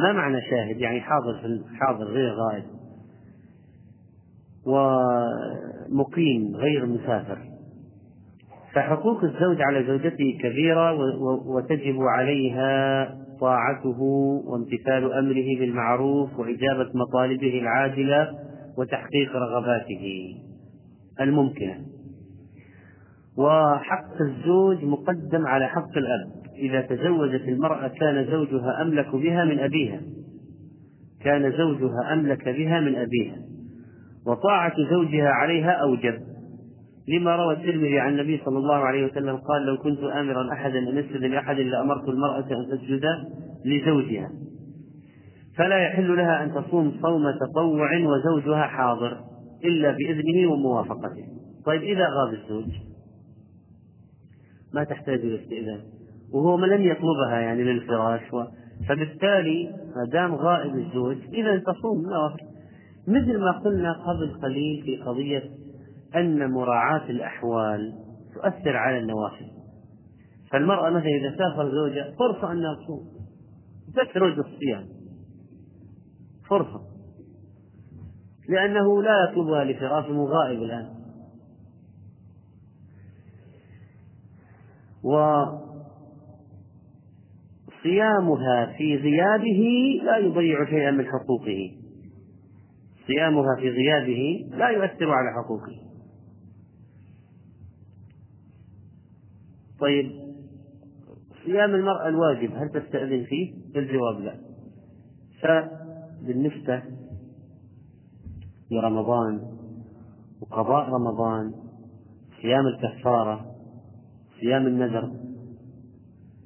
ما معنى شاهد؟ يعني حاضر حاضر غير غائب. ومقيم غير مسافر. فحقوق الزوج على زوجته كبيرة وتجب عليها طاعته وامتثال أمره بالمعروف وإجابة مطالبه العاجلة وتحقيق رغباته الممكنة. وحق الزوج مقدم على حق الأب. إذا تزوجت المرأة كان زوجها أملك بها من أبيها. كان زوجها أملك بها من أبيها. وطاعة زوجها عليها أوجب. لما روى الترمذي عن النبي صلى الله عليه وسلم قال لو كنت آمرا أحدا أن يسجد لأحد لأمرت المرأة أن تسجد لزوجها فلا يحل لها أن تصوم صوم تطوع وزوجها حاضر إلا بإذنه وموافقته طيب إذا غاب الزوج ما تحتاج إلى استئذان وهو من لم يطلبها يعني للفراش. فبالتالي ما دام غائب الزوج إذا تصوم مثل ما قلنا قبل قليل في قضية أن مراعاة الأحوال تؤثر على النوافل فالمرأة مثلا إذا سافر زوجها فرصة أنها تصوم. تخرج الصيام. فرصة. لأنه لا يطلبها لفراشه غائب الآن. وصيامها في غيابه لا يضيع شيئا من حقوقه. صيامها في غيابه لا يؤثر على حقوقه. طيب صيام المرأة الواجب هل تستأذن فيه؟ الجواب لا. فبالنسبة لرمضان وقضاء رمضان صيام الكفارة صيام النذر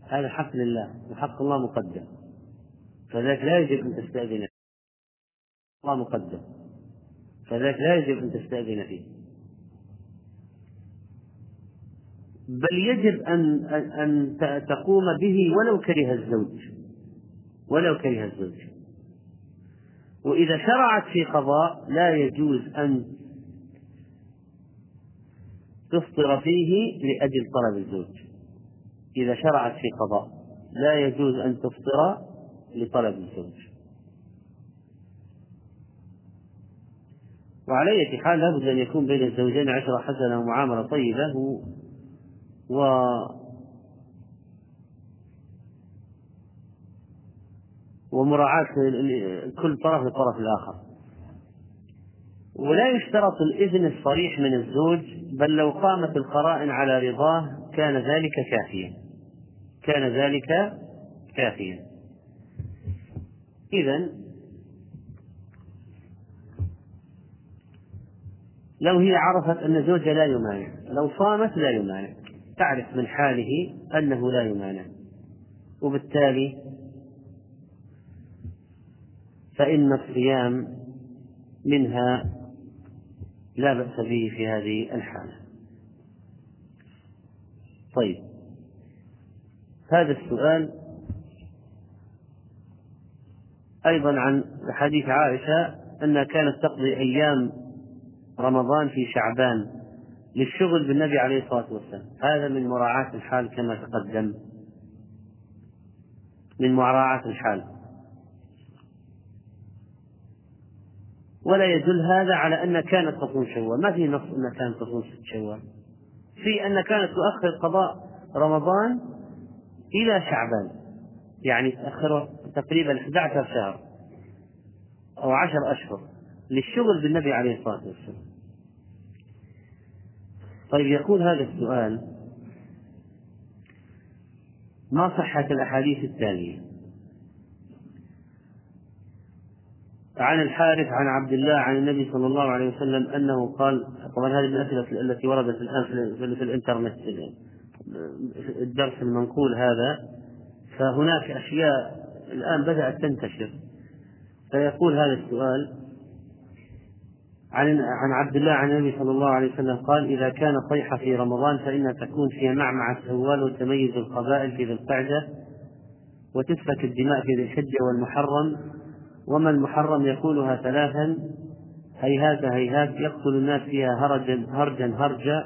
هذا حق لله وحق الله مقدم. فذلك لا يجب أن تستأذن الله مقدم. فذلك لا يجب أن تستأذن فيه. بل يجب أن أن تقوم به ولو كره الزوج. ولو كره الزوج. وإذا شرعت في قضاء لا يجوز أن تفطر فيه لأجل طلب الزوج. إذا شرعت في قضاء لا يجوز أن تفطر لطلب الزوج. وعلى أي حال لابد أن يكون بين الزوجين عشرة حسنة ومعاملة طيبة و ومراعاة كل طرف للطرف الآخر. ولا يشترط الإذن الصريح من الزوج بل لو قامت القرائن على رضاه كان ذلك كافيا. كان ذلك كافيا. إذا لو هي عرفت أن زوجها لا يمانع لو صامت لا يمانع. تعرف من حاله أنه لا يمانع. وبالتالي فإن الصيام منها لا بأس به في هذه الحالة. طيب هذا السؤال أيضا عن حديث عائشة أنها كانت تقضي أيام رمضان في شعبان. للشغل بالنبي عليه الصلاة والسلام. هذا من مراعاة الحال كما تقدم. من مراعاة الحال. ولا يدل هذا على أن كانت تصوم شوال. ما في نص أنها كانت تصوم شوال. في أن كانت تؤخر قضاء رمضان إلى شعبان. يعني تأخره تقريبا 11 شهر أو 10 أشهر للشغل بالنبي عليه الصلاة والسلام. طيب يقول هذا السؤال ما صحة الأحاديث التالية عن الحارث عن عبد الله عن النبي صلى الله عليه وسلم أنه قال طبعا هذه من الأسئلة التي وردت الآن في الإنترنت الدرس المنقول هذا. فهناك أشياء الآن بدأت تنتشر. فيقول هذا السؤال عن عن عبد الله عن النبي صلى الله عليه وسلم قال إذا كان صيحه في رمضان فانها تكون في معمعة السوال وتميز القبائل في ذي القعدة وتسفك الدماء في ذي الحجة والمحرم. وما المحرم يقولها ثلاثا هيهات هيهات يقتل الناس فيها هرجا هرجا هرجا.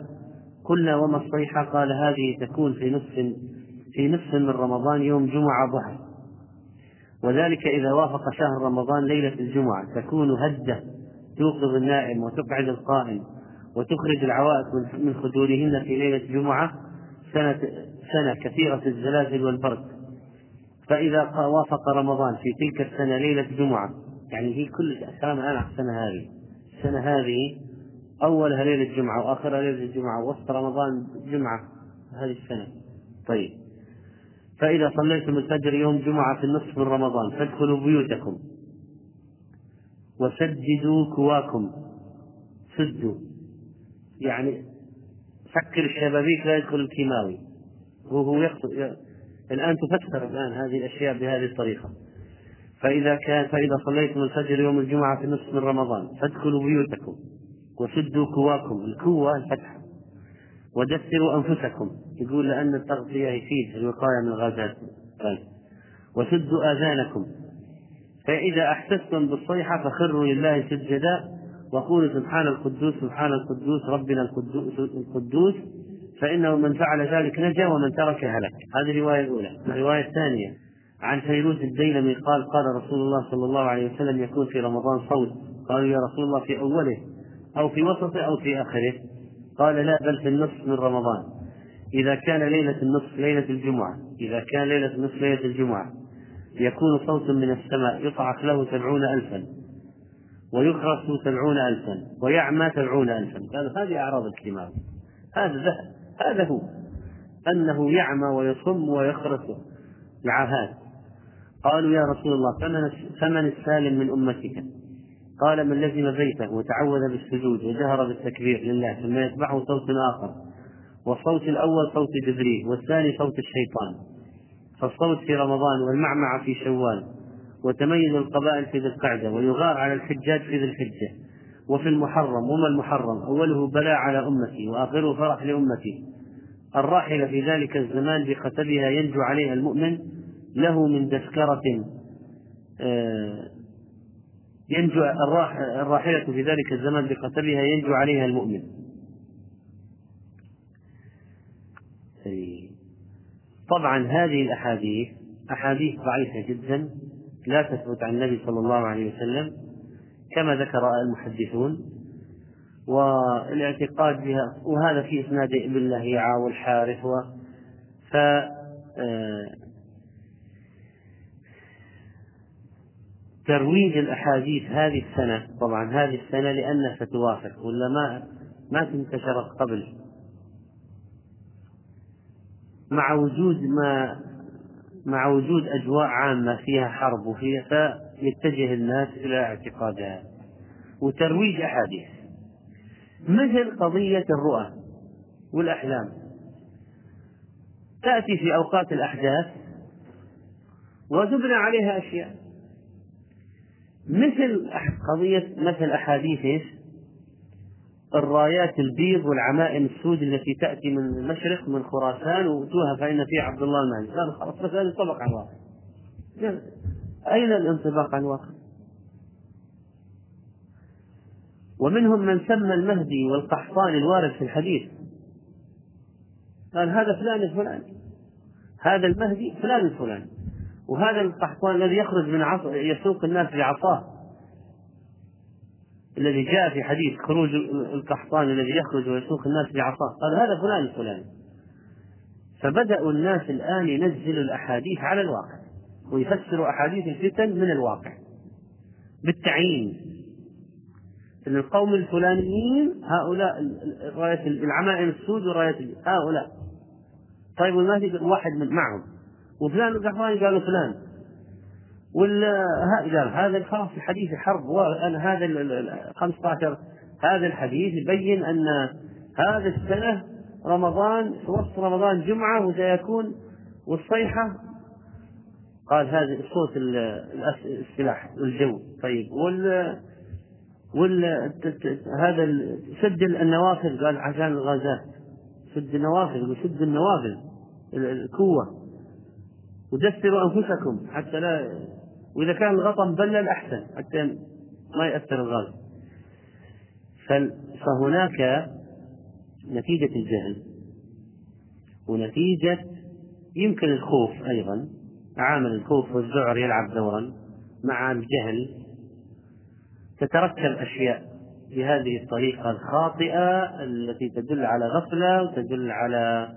قلنا وما الصيحة قال هذه تكون في نصف في نصف من رمضان يوم جمعة ضحى. وذلك إذا وافق شهر رمضان ليلة الجمعة تكون هدة. توقظ النائم وتقعد القائم وتخرج العوائق من خدورهن في ليلة الجمعة سنة سنة كثيرة الزلازل والبرد. فإذا وافق رمضان في تلك السنة ليلة جمعة يعني هي كل الكلام الآن السنة هذه. السنة هذه أولها ليلة جمعة وآخرها ليلة الجمعة ووسط رمضان جمعة هذه السنة. طيب. فإذا صليتم الفجر يوم جمعة في النصف من رمضان فادخلوا بيوتكم. وسددوا كواكم. سدوا. يعني سكر الشبابيك لا يدخل الكيماوي. وهو يقصد الآن تفسر الآن هذه الأشياء بهذه الطريقة. فإذا كان فإذا صليتم الفجر يوم الجمعة في نصف من رمضان فادخلوا بيوتكم وسدوا كواكم. الكوة الفتح ودثروا أنفسكم. يقول لأن التغطية يفيد الوقاية من الغازات. وسدوا آذانكم. فإذا أحسستم بالصيحة فخروا لله سجدا وقولوا سبحان القدوس سبحان القدوس ربنا القدوس, القدوس فإنه من فعل ذلك نجا ومن ترك هلك. هذه الرواية الأولى. الرواية الثانية. عن فيروز الديلمي قال قال رسول الله صلى الله عليه وسلم يكون في رمضان صوت. قالوا يا رسول الله في أوله أو في وسطه أو في آخره. قال لا بل في النصف من رمضان. إذا كان ليلة النصف ليلة الجمعة. إذا كان ليلة النصف ليلة الجمعة. يكون صوت من السماء يصعق له سبعون ألفا ويخرس سبعون ألفا ويعمى سبعون ألفا. هذه أعراض الاجتماع هذا هذا هو. أنه يعمى ويصم ويخرس. العاهات قالوا يا رسول الله فمن فمن السالم من أمتك؟ قال من لزم بيته وتعوذ بالسجود وجهر بالتكبير لله ثم يتبعه صوت آخر. والصوت الأول صوت جبريل والثاني صوت الشيطان. فالصوت في رمضان والمعمعة في شوال وتميز القبائل في ذي القعدة ويغار على الحجاج في ذي الحجة. وفي المحرم وما المحرم؟ أوله بلاء على أمتي وآخره فرح لأمتي. الراحلة في ذلك الزمان بخطبها ينجو عليها المؤمن له من تذكرة آه، ينجو الراحلة في ذلك الزمان بقتلها ينجو عليها المؤمن. طبعا هذه الأحاديث أحاديث ضعيفة جدا لا تثبت عن النبي صلى الله عليه وسلم كما ذكر المحدثون والاعتقاد بها وهذا في إسناد ابن لهيعة والحارث و ف آه، ترويج الأحاديث هذه السنة طبعا هذه السنة لأنها ستوافق ولا ما ما انتشرت قبل؟ مع وجود ما مع وجود أجواء عامة فيها حرب وفيها فيتجه الناس إلى اعتقادها. وترويج أحاديث. مثل قضية الرؤى والأحلام. تأتي في أوقات الأحداث وتبنى عليها أشياء. مثل قضية مثل أحاديث؟ الرايات البيض والعمائم السود التي تأتي من المشرق من خراسان وأتوها فإن فيها عبد الله المهدي. قال خلاص بس هذا ينطبق على الواقع أين الانطباق على الواقع؟ ومنهم من سمى المهدي والقحطان الوارد في الحديث. قال هذا فلان الفلاني. هذا المهدي فلان الفلاني. وهذا القحطان الذي يخرج من عصا يسوق الناس بعصاه. الذي جاء في حديث خروج القحطان الذي يخرج ويسوق الناس بعصاه. قال هذا فلان الفلاني. فبدأوا الناس الآن ينزلوا الأحاديث على الواقع ويفسروا أحاديث الفتن من الواقع بالتعيين. أن القوم الفلانيين هؤلاء راية العمائم السود وراية هؤلاء. طيب والمهدي واحد من معهم؟ وفلان القحطاني قالوا فلان. ولا هذا خلاص الحديث حرب وأنا هذا ال 15 هذا الحديث يبين أن هذا السنة رمضان في وسط رمضان جمعة وسيكون والصيحة. قال هذا صوت السلاح والجو طيب وال وال هذا سد النوافذ. قال عشان الغازات سد النوافذ وسد النوافذ الكوه ودثروا أنفسكم حتى لا وإذا كان الغطا مبلل أحسن حتى ما يأثر الغاز. فهناك نتيجة الجهل. ونتيجة يمكن الخوف أيضا. عامل الخوف والذعر يلعب دورا. مع الجهل تتركب أشياء بهذه الطريقة الخاطئة التي تدل على غفلة وتدل على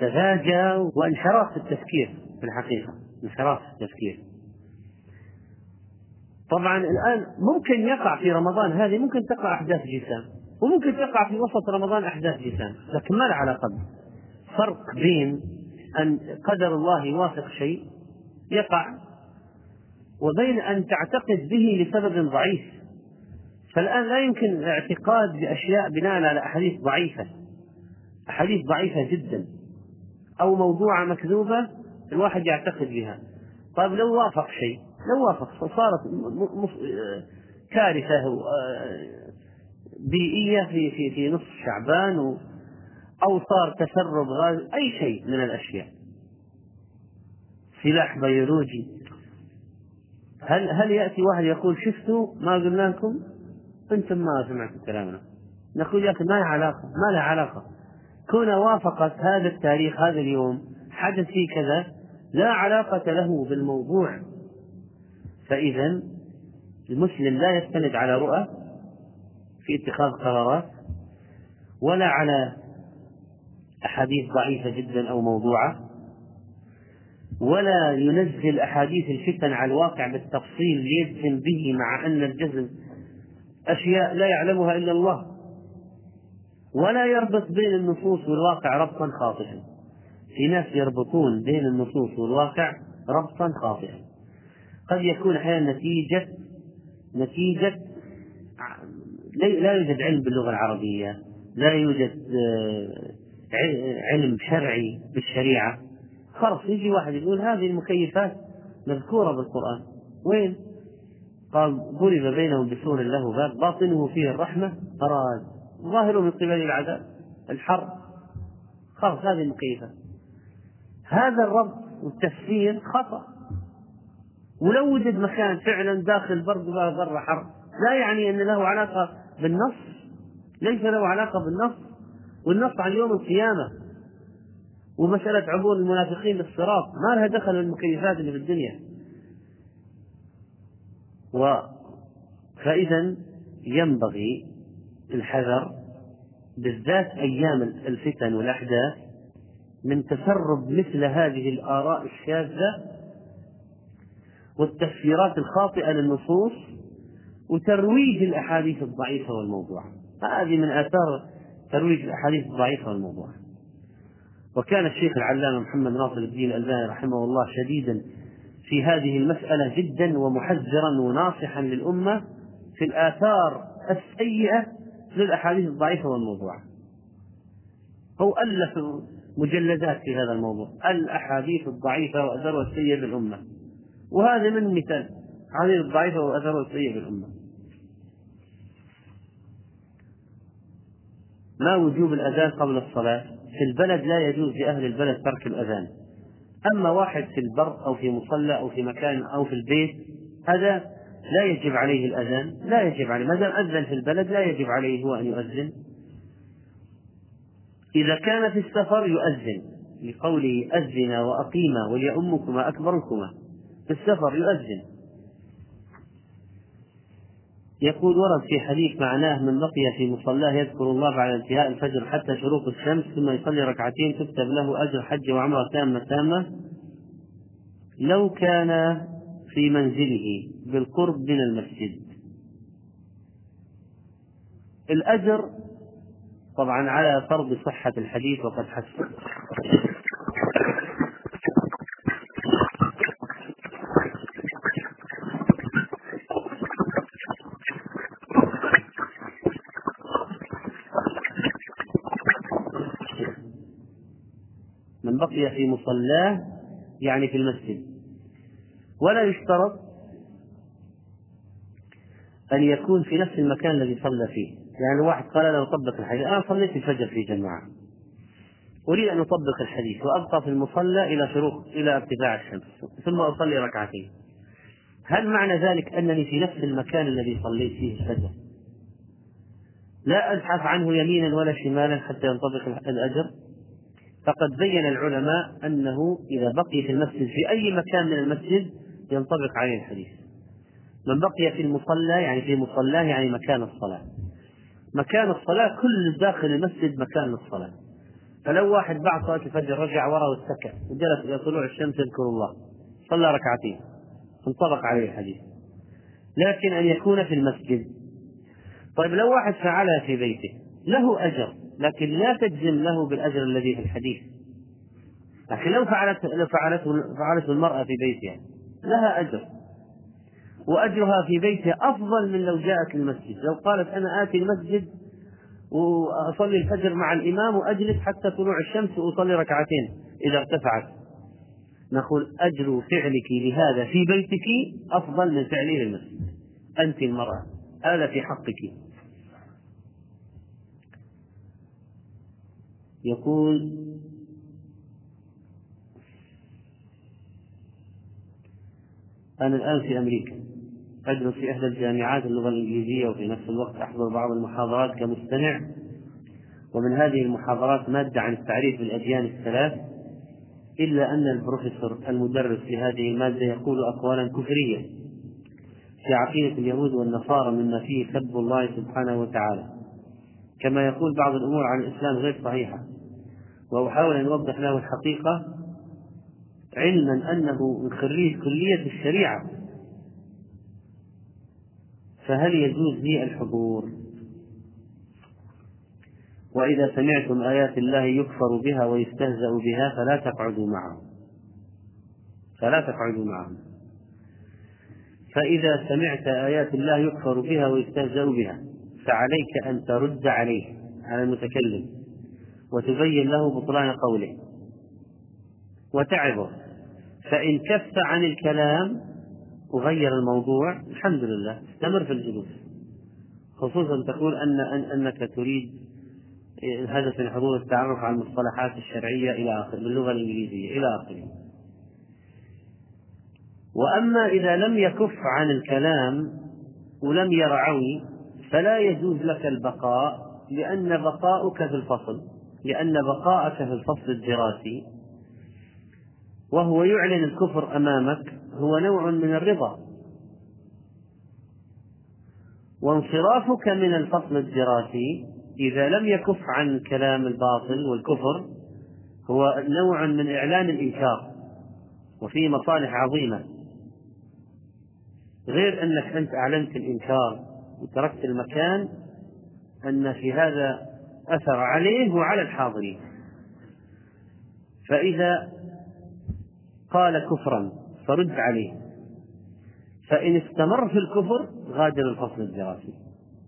سذاجة وانحراف في التفكير في الحقيقة. انحراف في التفكير. طبعا الآن ممكن يقع في رمضان هذه ممكن تقع أحداث جسام وممكن تقع في وسط رمضان أحداث جسام لكن ما له علاقة فرق بين أن قدر الله يوافق شيء يقع وبين أن تعتقد به لسبب ضعيف. فالآن لا يمكن الاعتقاد بأشياء بناء على أحاديث ضعيفة أحاديث ضعيفة جدا أو موضوعة مكذوبة الواحد يعتقد بها. طيب لو وافق شيء لو وافق فصارت كارثة آه، بيئية في في في نصف شعبان أو صار تسرب غاز أي شيء من الأشياء. سلاح بيولوجي. هل هل يأتي واحد يقول شفتوا ما قلنا لكم؟ أنتم ما سمعتوا كلامنا. نقول يا أخي ما له علاقة ما له علاقة. كون وافقت هذا التاريخ هذا اليوم حدث فيه كذا لا علاقة له بالموضوع. فإذا المسلم لا يستند على رؤى في اتخاذ قرارات ولا على أحاديث ضعيفة جدا أو موضوعة ولا ينزل أحاديث الفتن على الواقع بالتفصيل ليجزم به مع أن الجزم أشياء لا يعلمها إلا الله ولا يربط بين النصوص والواقع ربطا خاطئا في ناس يربطون بين النصوص والواقع ربطا خاطئا قد يكون أحيانا نتيجة نتيجة لا يوجد علم باللغة العربية لا يوجد آه، علم شرعي بالشريعة. خلاص يجي واحد يقول هذه المكيفات مذكورة بالقرآن. وين؟ قال ضرب بينهم بسور له باب باطنه فيه الرحمة أراد. ظاهره من قبل العذاب الحر. خلاص هذه المكيفات هذا الربط والتفسير خطأ. ولو وجد مكان فعلا داخل برد برا حر لا يعني أن له علاقة بالنص ليس له علاقة بالنص. والنص عن يوم القيامة ومسألة عبور المنافقين للصراط ما لها دخل بالمكيفات اللي في الدنيا. و فإذا ينبغي الحذر بالذات أيام الفتن والأحداث من تسرب مثل هذه الآراء الشاذة والتفسيرات الخاطئة للنصوص وترويج الأحاديث الضعيفة والموضوعة. هذه من آثار ترويج الأحاديث الضعيفة والموضوعة. وكان الشيخ العلامة محمد ناصر الدين الألباني رحمه الله شديدا في هذه المسألة جدا ومحذرا وناصحا للأمة في الآثار السيئة للأحاديث الضعيفة والموضوعة. هو ألف مجلدات في هذا الموضوع. الأحاديث الضعيفة وأثرها السيء بالأمة وهذا من مثال. الأحاديث الضعيفة وأثرها السيء بالأمة ما وجوب الأذان قبل الصلاة؟ في البلد لا يجوز لأهل البلد ترك الأذان. أما واحد في البر أو في مصلى أو في مكان أو في البيت هذا لا يجب عليه الأذان لا يجب عليه. ما دام أذن في البلد لا يجب عليه هو أن يؤذن. إذا كان في السفر يؤذن لقوله أذن وأقيما وليؤمكما أكبركما. في السفر يؤذن. يقول ورد في حديث معناه من بقي في مصلاه يذكر الله بعد انتهاء الفجر حتى شروق الشمس ثم يصلي ركعتين تكتب له أجر حج وعمرة تامة تامة. لو كان في منزله بالقرب من المسجد. الأجر طبعا على فرض صحة الحديث وقد حسن. بقي في مصلاه يعني في المسجد. ولا يشترط أن يكون في نفس المكان الذي صلى فيه. يعني واحد قال له طبق الحديث أنا صليت الفجر في جماعة. أريد أن أطبق الحديث وأبقى في المصلى إلى شروق إلى ارتفاع الشمس ثم أصلي ركعتين. هل معنى ذلك أنني في نفس المكان الذي صليت فيه الفجر؟ لا أزحف عنه يمينا ولا شمالا حتى ينطبق الأجر؟ فقد بين العلماء أنه إذا بقي في المسجد في أي مكان من المسجد ينطبق عليه الحديث. من بقي في المصلى يعني في مصلاه يعني مكان الصلاة. مكان الصلاة كل داخل المسجد مكان للصلاة فلو واحد بعد صلاة الفجر رجع وراء واتكى وجلس إلى طلوع الشمس يذكر الله. صلى ركعتين. انطبق عليه الحديث. لكن أن يكون في المسجد. طيب لو واحد فعلها في بيته له أجر. لكن لا تجزم له بالأجر الذي في الحديث. لكن لو فعلت لو فعلته فعلته المرأة في بيتها لها أجر. وأجرها في بيتها أفضل من لو جاءت المسجد لو قالت أنا آتي المسجد وأصلي الفجر مع الإمام وأجلس حتى طلوع الشمس وأصلي ركعتين إذا ارتفعت. نقول أجر فعلك لهذا في بيتك أفضل من فعله في المسجد أنت المرأة هذا في حقك. يقول أنا الآن في أمريكا. أدرس في إحدى الجامعات اللغة الإنجليزية وفي نفس الوقت أحضر بعض المحاضرات كمستمع. ومن هذه المحاضرات مادة عن التعريف بالأديان الثلاث إلا أن البروفيسور المدرس في هذه المادة يقول أقوالا كفرية في عقيدة اليهود والنصارى مما فيه سب الله سبحانه وتعالى. كما يقول بعض الأمور عن الإسلام غير صحيحة. وأحاول أن أوضح له الحقيقة علما أنه من خريج كلية الشريعة. فهل يجوز لي الحضور؟ وإذا سمعتم آيات الله يكفر بها ويستهزأ بها فلا تقعدوا معهم. فلا تقعدوا معهم. فإذا سمعت آيات الله يكفر بها ويستهزأ بها فعليك أن ترد عليه على المتكلم. وتبين له بطلان قوله. وتعظه. فإن كف عن الكلام وغير الموضوع الحمد لله استمر في الجلوس. خصوصا تقول أن أنك تريد الهدف من حضور التعرف على المصطلحات الشرعية إلى آخره باللغة الإنجليزية إلى آخره. وأما إذا لم يكف عن الكلام ولم يرعوي فلا يجوز لك البقاء لأن بقاؤك في الفصل لأن بقاءك في الفصل الدراسي. وهو يعلن الكفر أمامك هو نوع من الرضا. وانصرافك من الفصل الدراسي إذا لم يكف عن الكلام الباطل والكفر هو نوع من إعلان الإنكار وفيه مصالح عظيمة. غير أنك أنت أعلنت الإنكار وتركت المكان أن في هذا أثر عليه وعلى الحاضرين. فإذا قال كفرا فرد عليه. فإن استمر في الكفر غادر الفصل الدراسي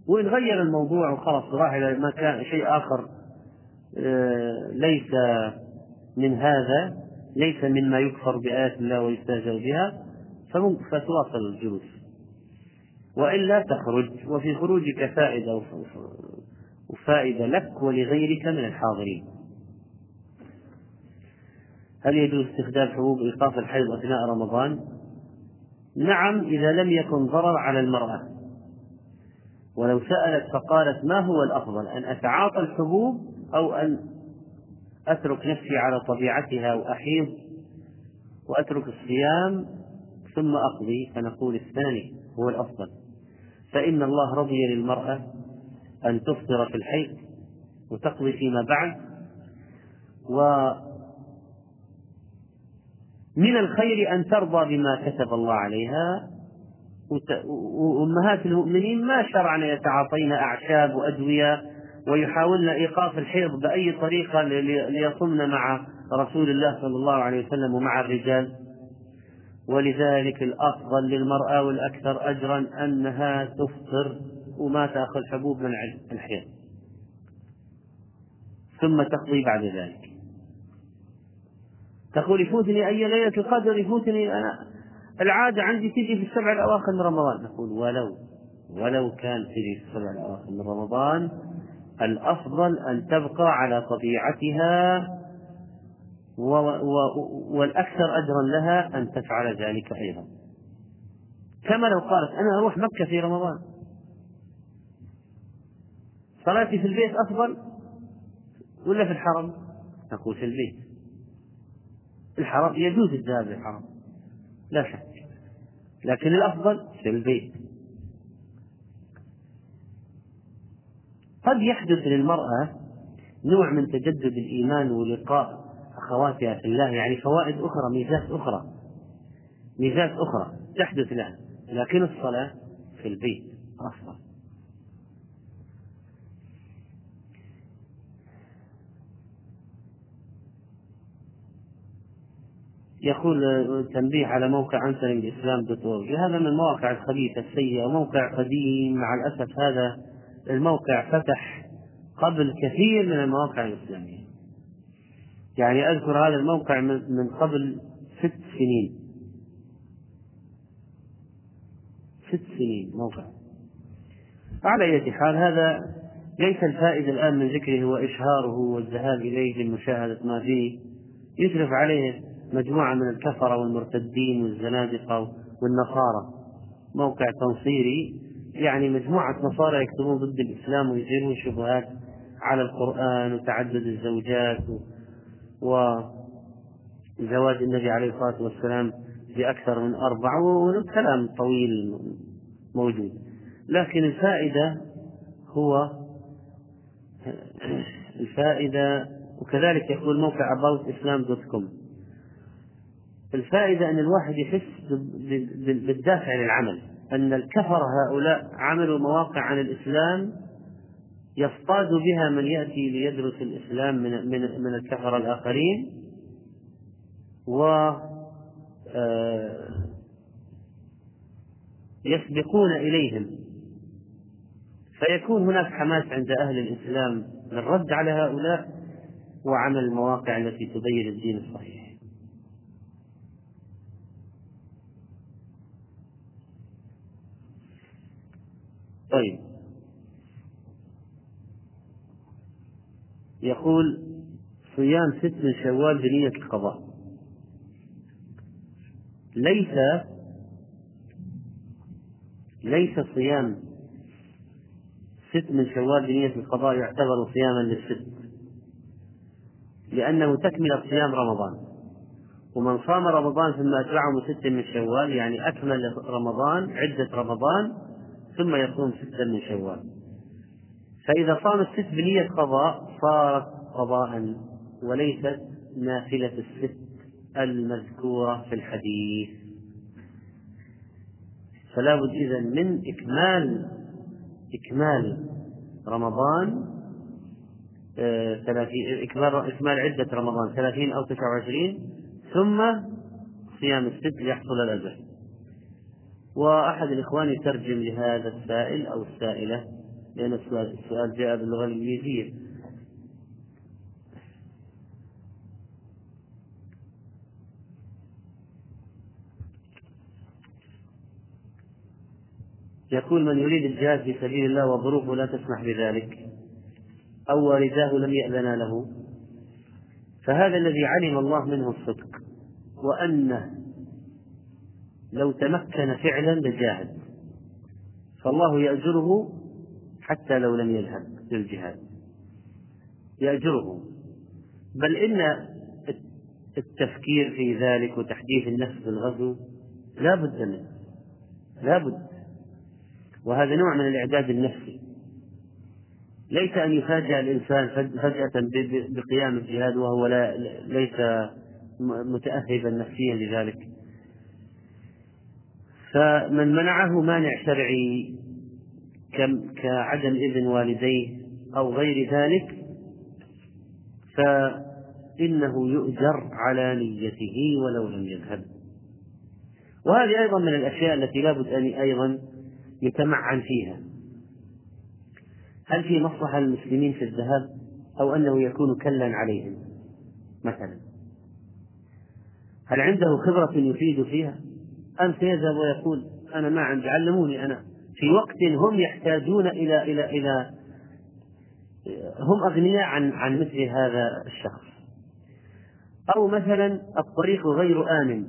وإن غير الموضوع وخلاص راح إلى مكان شيء آخر آه، ليس من هذا ليس مما يكفر بآيات الله ويستهزأ بها فتواصل الجلوس. وإلا تخرج وفي خروجك فائدة وفائدة لك ولغيرك من الحاضرين. هل يجوز استخدام حبوب إيقاف الحيض أثناء رمضان؟ نعم إذا لم يكن ضرر على المرأة. ولو سألت فقالت ما هو الأفضل أن أتعاطى الحبوب أو أن أترك نفسي على طبيعتها وأحيض وأترك الصيام ثم أقضي؟ فنقول الثاني هو الأفضل. فإن الله رضي للمرأة أن تفطر في الحيض وتقضي فيما بعد. و من الخير أن ترضى بما كتب الله عليها. وأمهات المؤمنين ما شرعن يتعاطين أعشاب وأدوية ويحاولن إيقاف الحيض بأي طريقة ليصمن مع رسول الله صلى الله عليه وسلم ومع الرجال. ولذلك الأفضل للمرأة والأكثر أجرا أنها تفطر وما تأخذ حبوب من الحيض. ثم تقضي بعد ذلك. تقول يفوتني أي ليلة القدر يفوتني أنا. العادة عندي تجي في السبع الأواخر من رمضان. نقول ولو ولو كان تجي في السبع الأواخر من رمضان الأفضل أن تبقى على طبيعتها والأكثر أجرا لها أن تفعل ذلك أيضا. كما لو قالت أنا أروح مكة في رمضان. صلاتي في البيت أفضل ولا في الحرم؟ نقول في البيت. الحرم يجوز الذهاب للحرم. لا شك. لكن الأفضل في البيت. قد يحدث للمرأة نوع من تجدد الإيمان ولقاء أخواتها في الله يعني فوائد أخرى ميزات أخرى. ميزات أخرى تحدث لها لكن الصلاة في البيت أفضل. يقول تنبيه على موقع أنسر الإسلام دوت هذا من المواقع الخبيثة السيئة موقع قديم مع الأسف هذا الموقع فتح قبل كثير من المواقع الإسلامية. يعني أذكر هذا الموقع من قبل ست سنين. ست سنين موقع. على أي حال هذا ليس الفائدة الآن من ذكره هو إشهاره والذهاب إليه لمشاهدة ما فيه. يشرف عليه مجموعة من الكفرة والمرتدين والزنادقة والنصارى. موقع تنصيري. يعني مجموعة نصارى يكتبون ضد الإسلام ويثيرون شبهات على القرآن وتعدد الزوجات وزواج النبي عليه الصلاة والسلام بأكثر من أربع وكلام طويل موجود. لكن الفائدة هو الفائدة وكذلك يقول موقع aboutislam.com الفائدة أن الواحد يحس بالدافع للعمل أن الكفر هؤلاء عملوا مواقع عن الإسلام يصطاد بها من يأتي ليدرس الإسلام من من من الكفر الآخرين و آه، يسبقون إليهم. فيكون هناك حماس عند أهل الإسلام للرد على هؤلاء وعمل المواقع التي تبين الدين الصحيح. طيب. يقول صيام ست من شوال بنية القضاء. ليس ليس صيام ست من شوال بنية القضاء يعتبر صياما للست لأنه تكملة صيام رمضان. ومن صام رمضان ثم أتبعه ست من شوال يعني أكمل رمضان عدة رمضان ثم يصوم ستا من شوال. فإذا صام الست بنية قضاء صارت قضاء وليست نافلة الست المذكورة في الحديث. فلا بد إذا من إكمال إكمال رمضان آه، ثلاثين إكمال إكمال عدة رمضان ثلاثين أو تسعة وعشرين ثم صيام الست ليحصل الأجر وأحد الإخوان يترجم لهذا السائل أو السائلة لأن السؤال جاء باللغة الإنجليزية. يقول من يريد الجهاد في سبيل الله وظروفه لا تسمح بذلك. أو والداه لم يأذنا له. فهذا الذي علم الله منه الصدق. وأنه لو تمكن فعلا لجاهد. فالله يأجره حتى لو لم يذهب للجهاد يأجره. بل إن التفكير في ذلك وتحديث النفس بالغزو لا بد منه. لا بد. وهذا نوع من الإعداد النفسي. ليس أن يفاجأ الإنسان فجأة بقيام الجهاد وهو لا ليس متأهبا نفسيا لذلك. فمن منعه مانع شرعي. كعدم إذن والديه أو غير ذلك فإنه يؤجر على نيته ولو لم يذهب. وهذه أيضا من الأشياء التي لا بد أن أيضا يتمعن فيها. هل في مصلحة للمسلمين في الذهاب أو أنه يكون كلا عليهم؟ مثلا هل عنده خبرة يفيد فيها؟ أم سيذهب ويقول أنا ما عندي علموني أنا. في وقت هم يحتاجون إلى إلى إلى هم أغنياء عن عن مثل هذا الشخص. أو مثلا الطريق غير آمن.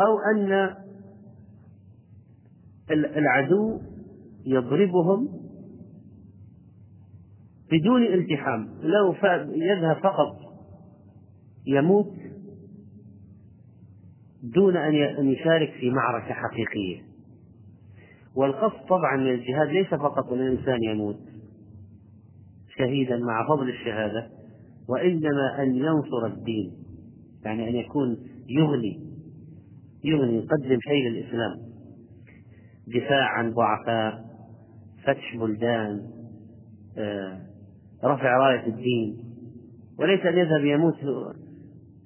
أو أن العدو يضربهم بدون التحام. لو يذهب فقط يموت دون أن يشارك في معركة حقيقية. والقصد طبعا من الجهاد ليس فقط أن الإنسان يموت شهيدا مع فضل الشهادة وإنما أن ينصر الدين يعني أن يكون يغني يغني يقدم شيء للإسلام. دفاع عن ضعفاء فتح بلدان آه، رفع راية الدين. وليس أن يذهب يموت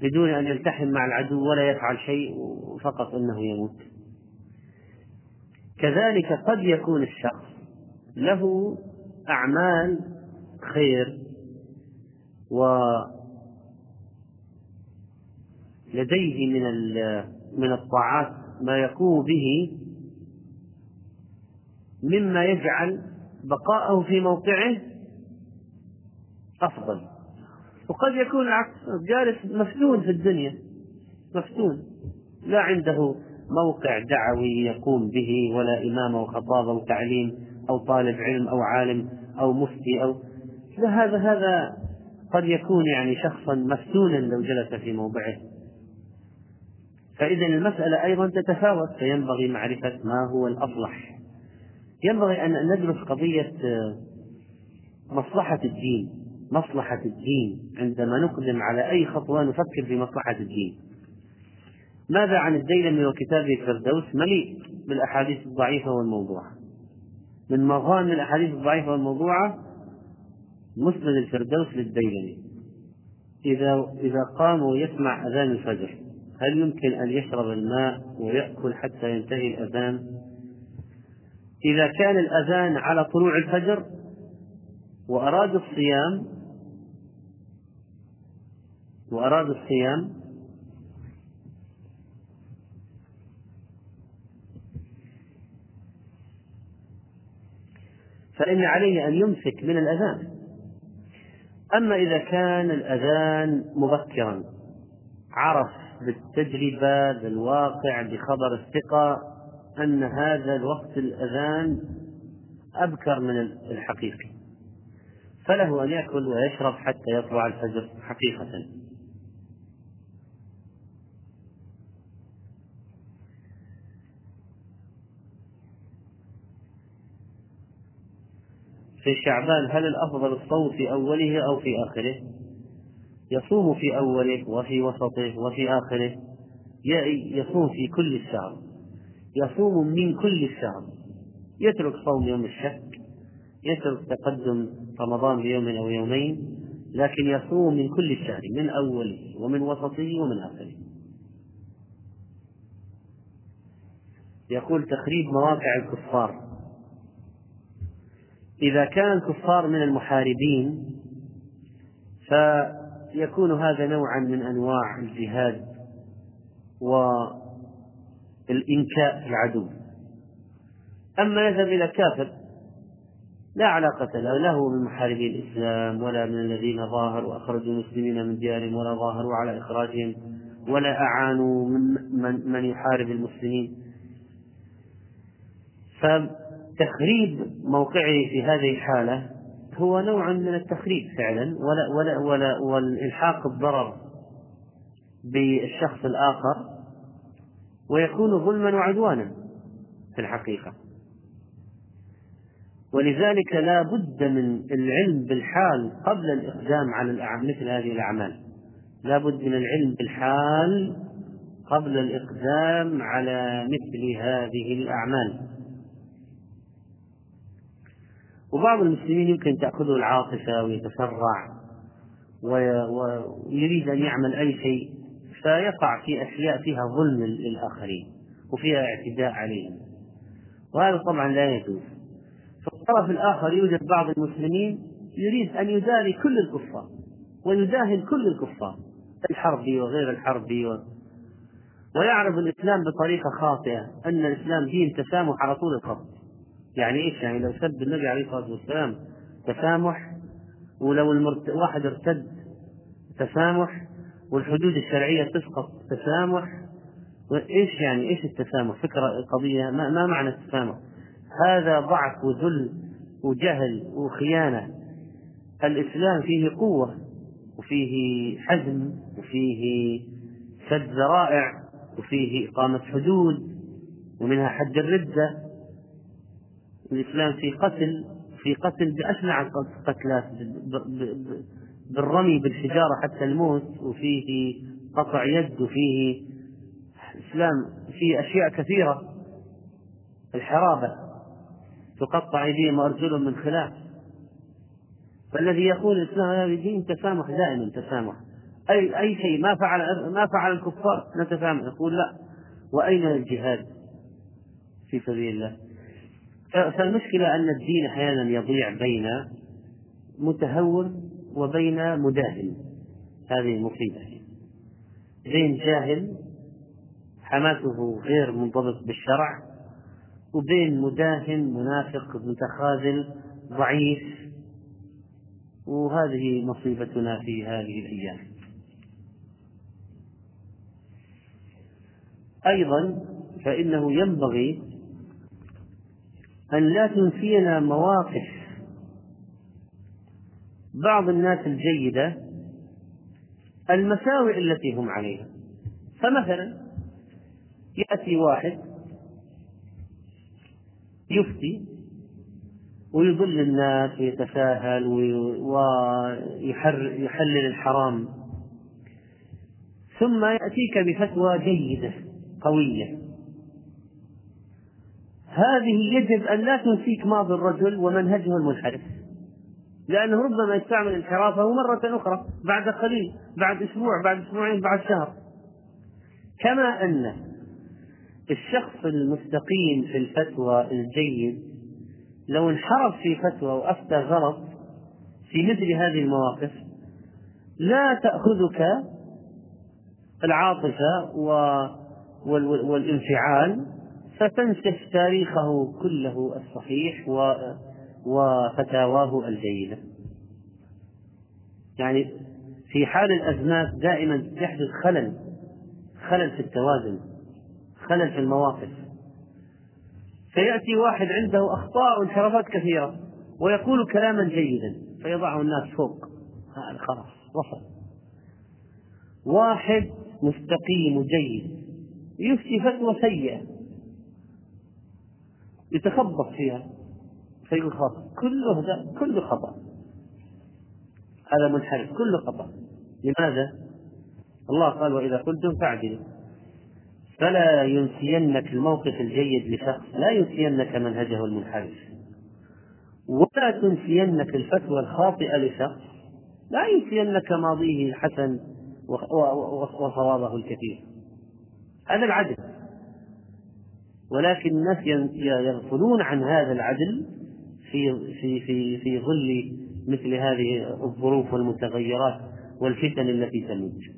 بدون أن يلتحم مع العدو ولا يفعل شيء فقط أنه يموت. كذلك قد يكون الشخص له أعمال خير ولديه من من الطاعات ما يقوم به مما يجعل بقاءه في موقعه أفضل. وقد يكون العكس جالس مفتون في الدنيا مفتون لا عنده موقع دعوي يقوم به ولا إمامة وخطابة وتعليم أو طالب علم أو عالم أو مفتي أو هذا هذا قد يكون يعني شخصا مفتونا لو جلس في موضعه. فإذا المسألة أيضا تتفاوت فينبغي معرفة ما هو الأصلح. ينبغي أن ندرس قضية مصلحة الدين مصلحة الدين. عندما نقدم على أي خطوة نفكر في مصلحة الدين. ماذا عن الديلمي وكتابه الفردوس مليء بالأحاديث الضعيفة والموضوعة من مظان الأحاديث الضعيفة والموضوعة مسند الفردوس للديلمي إذا إذا قام ويسمع أذان الفجر هل يمكن أن يشرب الماء ويأكل حتى ينتهي الأذان؟ إذا كان الأذان على طلوع الفجر وأرادوا الصيام وأرادوا الصيام فإن عليه أن يمسك من الأذان. أما إذا كان الأذان مبكرا عرف بالتجربة بالواقع بخبر الثقة أن هذا الوقت الأذان أبكر من الحقيقي. فله أن يأكل ويشرب حتى يطلع الفجر حقيقة. في شعبان هل الأفضل الصوم في أوله أو في آخره؟ يصوم في أوله وفي وسطه وفي آخره. يصوم في كل الشهر يصوم من كل الشهر يترك صوم يوم الشك يترك تقدم رمضان بيوم أو يومين. لكن يصوم من كل الشهر من أوله ومن وسطه ومن آخره. يقول تخريب مواقع الكفار. إذا كان الكفار من المحاربين فيكون هذا نوعا من أنواع الجهاد والإنكاء العدو. أما يذهب إلى كافر لا علاقة له له من محاربي الإسلام ولا من الذين ظاهروا وأخرجوا المسلمين من ديارهم ولا ظاهروا على إخراجهم ولا أعانوا من, من, من يحارب المسلمين. فتخريب موقعه في هذه الحالة هو نوع من التخريب فعلا ولا ولا ولا والإلحاق الضرر بالشخص الآخر ويكون ظلما وعدوانا في الحقيقة. ولذلك لا بد من العلم بالحال قبل الإقدام على مثل هذه الأعمال. لا بد من العلم بالحال قبل الإقدام على مثل هذه الأعمال. وبعض المسلمين يمكن تأخذه العاطفة ويتسرع ويريد أن يعمل أي شيء فيقع في أشياء فيها ظلم للآخرين وفيها اعتداء عليهم. وهذا طبعا لا يجوز. في الطرف الآخر يوجد بعض المسلمين يريد أن يداري كل الكفار ويداهن كل الكفار الحربي وغير الحربي و... ويعرف الإسلام بطريقة خاطئة أن الإسلام دين تسامح على طول الخط. يعني إيش يعني لو سب النبي عليه الصلاة والسلام تسامح ولو المرت... واحد ارتد تسامح والحدود الشرعية تسقط تسامح إيش يعني إيش التسامح؟ فكرة قضية ما, ما معنى التسامح؟ هذا ضعف وذل وجهل وخيانة الإسلام فيه قوة وفيه حزم وفيه سد ذرائع وفيه إقامة حدود ومنها حد الردة الإسلام فيه قتل في قتل بأشنع القتلات بالرمي بالحجارة حتى الموت وفيه قطع يد وفيه الإسلام فيه أشياء كثيرة الحرابة تقطع أيديهم وأرجلهم من خلاف. فالذي يقول الإسلام هذا دين تسامح دائما تسامح. أي أي شيء ما فعل ما فعل الكفار نتسامح يقول لا. وأين الجهاد في سبيل الله؟ فالمشكلة أن الدين أحيانا يضيع بين متهور وبين مداهن. هذه مصيبة. بين جاهل حماسه غير منضبط بالشرع وبين مداهن منافق متخاذل ضعيف. وهذه مصيبتنا في هذه الأيام. أيضا فإنه ينبغي أن لا تنسينا مواقف بعض الناس الجيدة المساوئ التي هم عليها. فمثلا يأتي واحد يفتي ويضل الناس ويتساهل ويحلل الحرام. ثم يأتيك بفتوى جيدة قوية. هذه يجب أن لا تنسيك ماضي الرجل ومنهجه المنحرف. لأنه ربما يستعمل انحرافه مرة أخرى بعد قليل بعد أسبوع بعد أسبوعين بعد شهر. كما أن الشخص المستقيم في الفتوى الجيد لو انحرف في فتوى وأفتى غلط في مثل هذه المواقف لا تأخذك العاطفة والانفعال فتنسف تاريخه كله الصحيح وفتاواه الجيدة. يعني في حال الأزمات دائما يحدث خلل خلل في التوازن خلل في المواقف. فيأتي واحد عنده أخطاء وانحرافات كثيرة ويقول كلاما جيدا فيضعه الناس فوق. هذا خلاص وصل. واحد مستقيم جيد يفتي فتوى سيئة. يتخبط فيها. فيقول خلاص كله كله خطأ. هذا منحرف كله خطأ. لماذا؟ الله قال وإذا قلتم فاعدلوا. فلا ينسينك الموقف الجيد لشخص لا ينسينك منهجه المنحرف. ولا تنسينك الفتوى الخاطئة لشخص لا ينسينك ماضيه الحسن وصوابه الكثير. هذا العدل. ولكن الناس يغفلون عن هذا العدل في في في في ظل مثل هذه الظروف والمتغيرات والفتن التي تموج.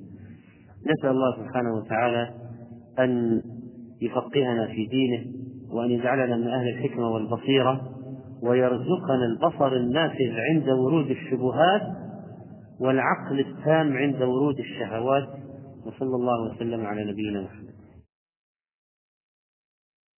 نسأل الله سبحانه وتعالى أن يفقهنا في دينه وأن يجعلنا من أهل الحكمة والبصيرة ويرزقنا البصر النافذ عند ورود الشبهات والعقل التام عند ورود الشهوات. وصلى الله وسلم على نبينا محمد.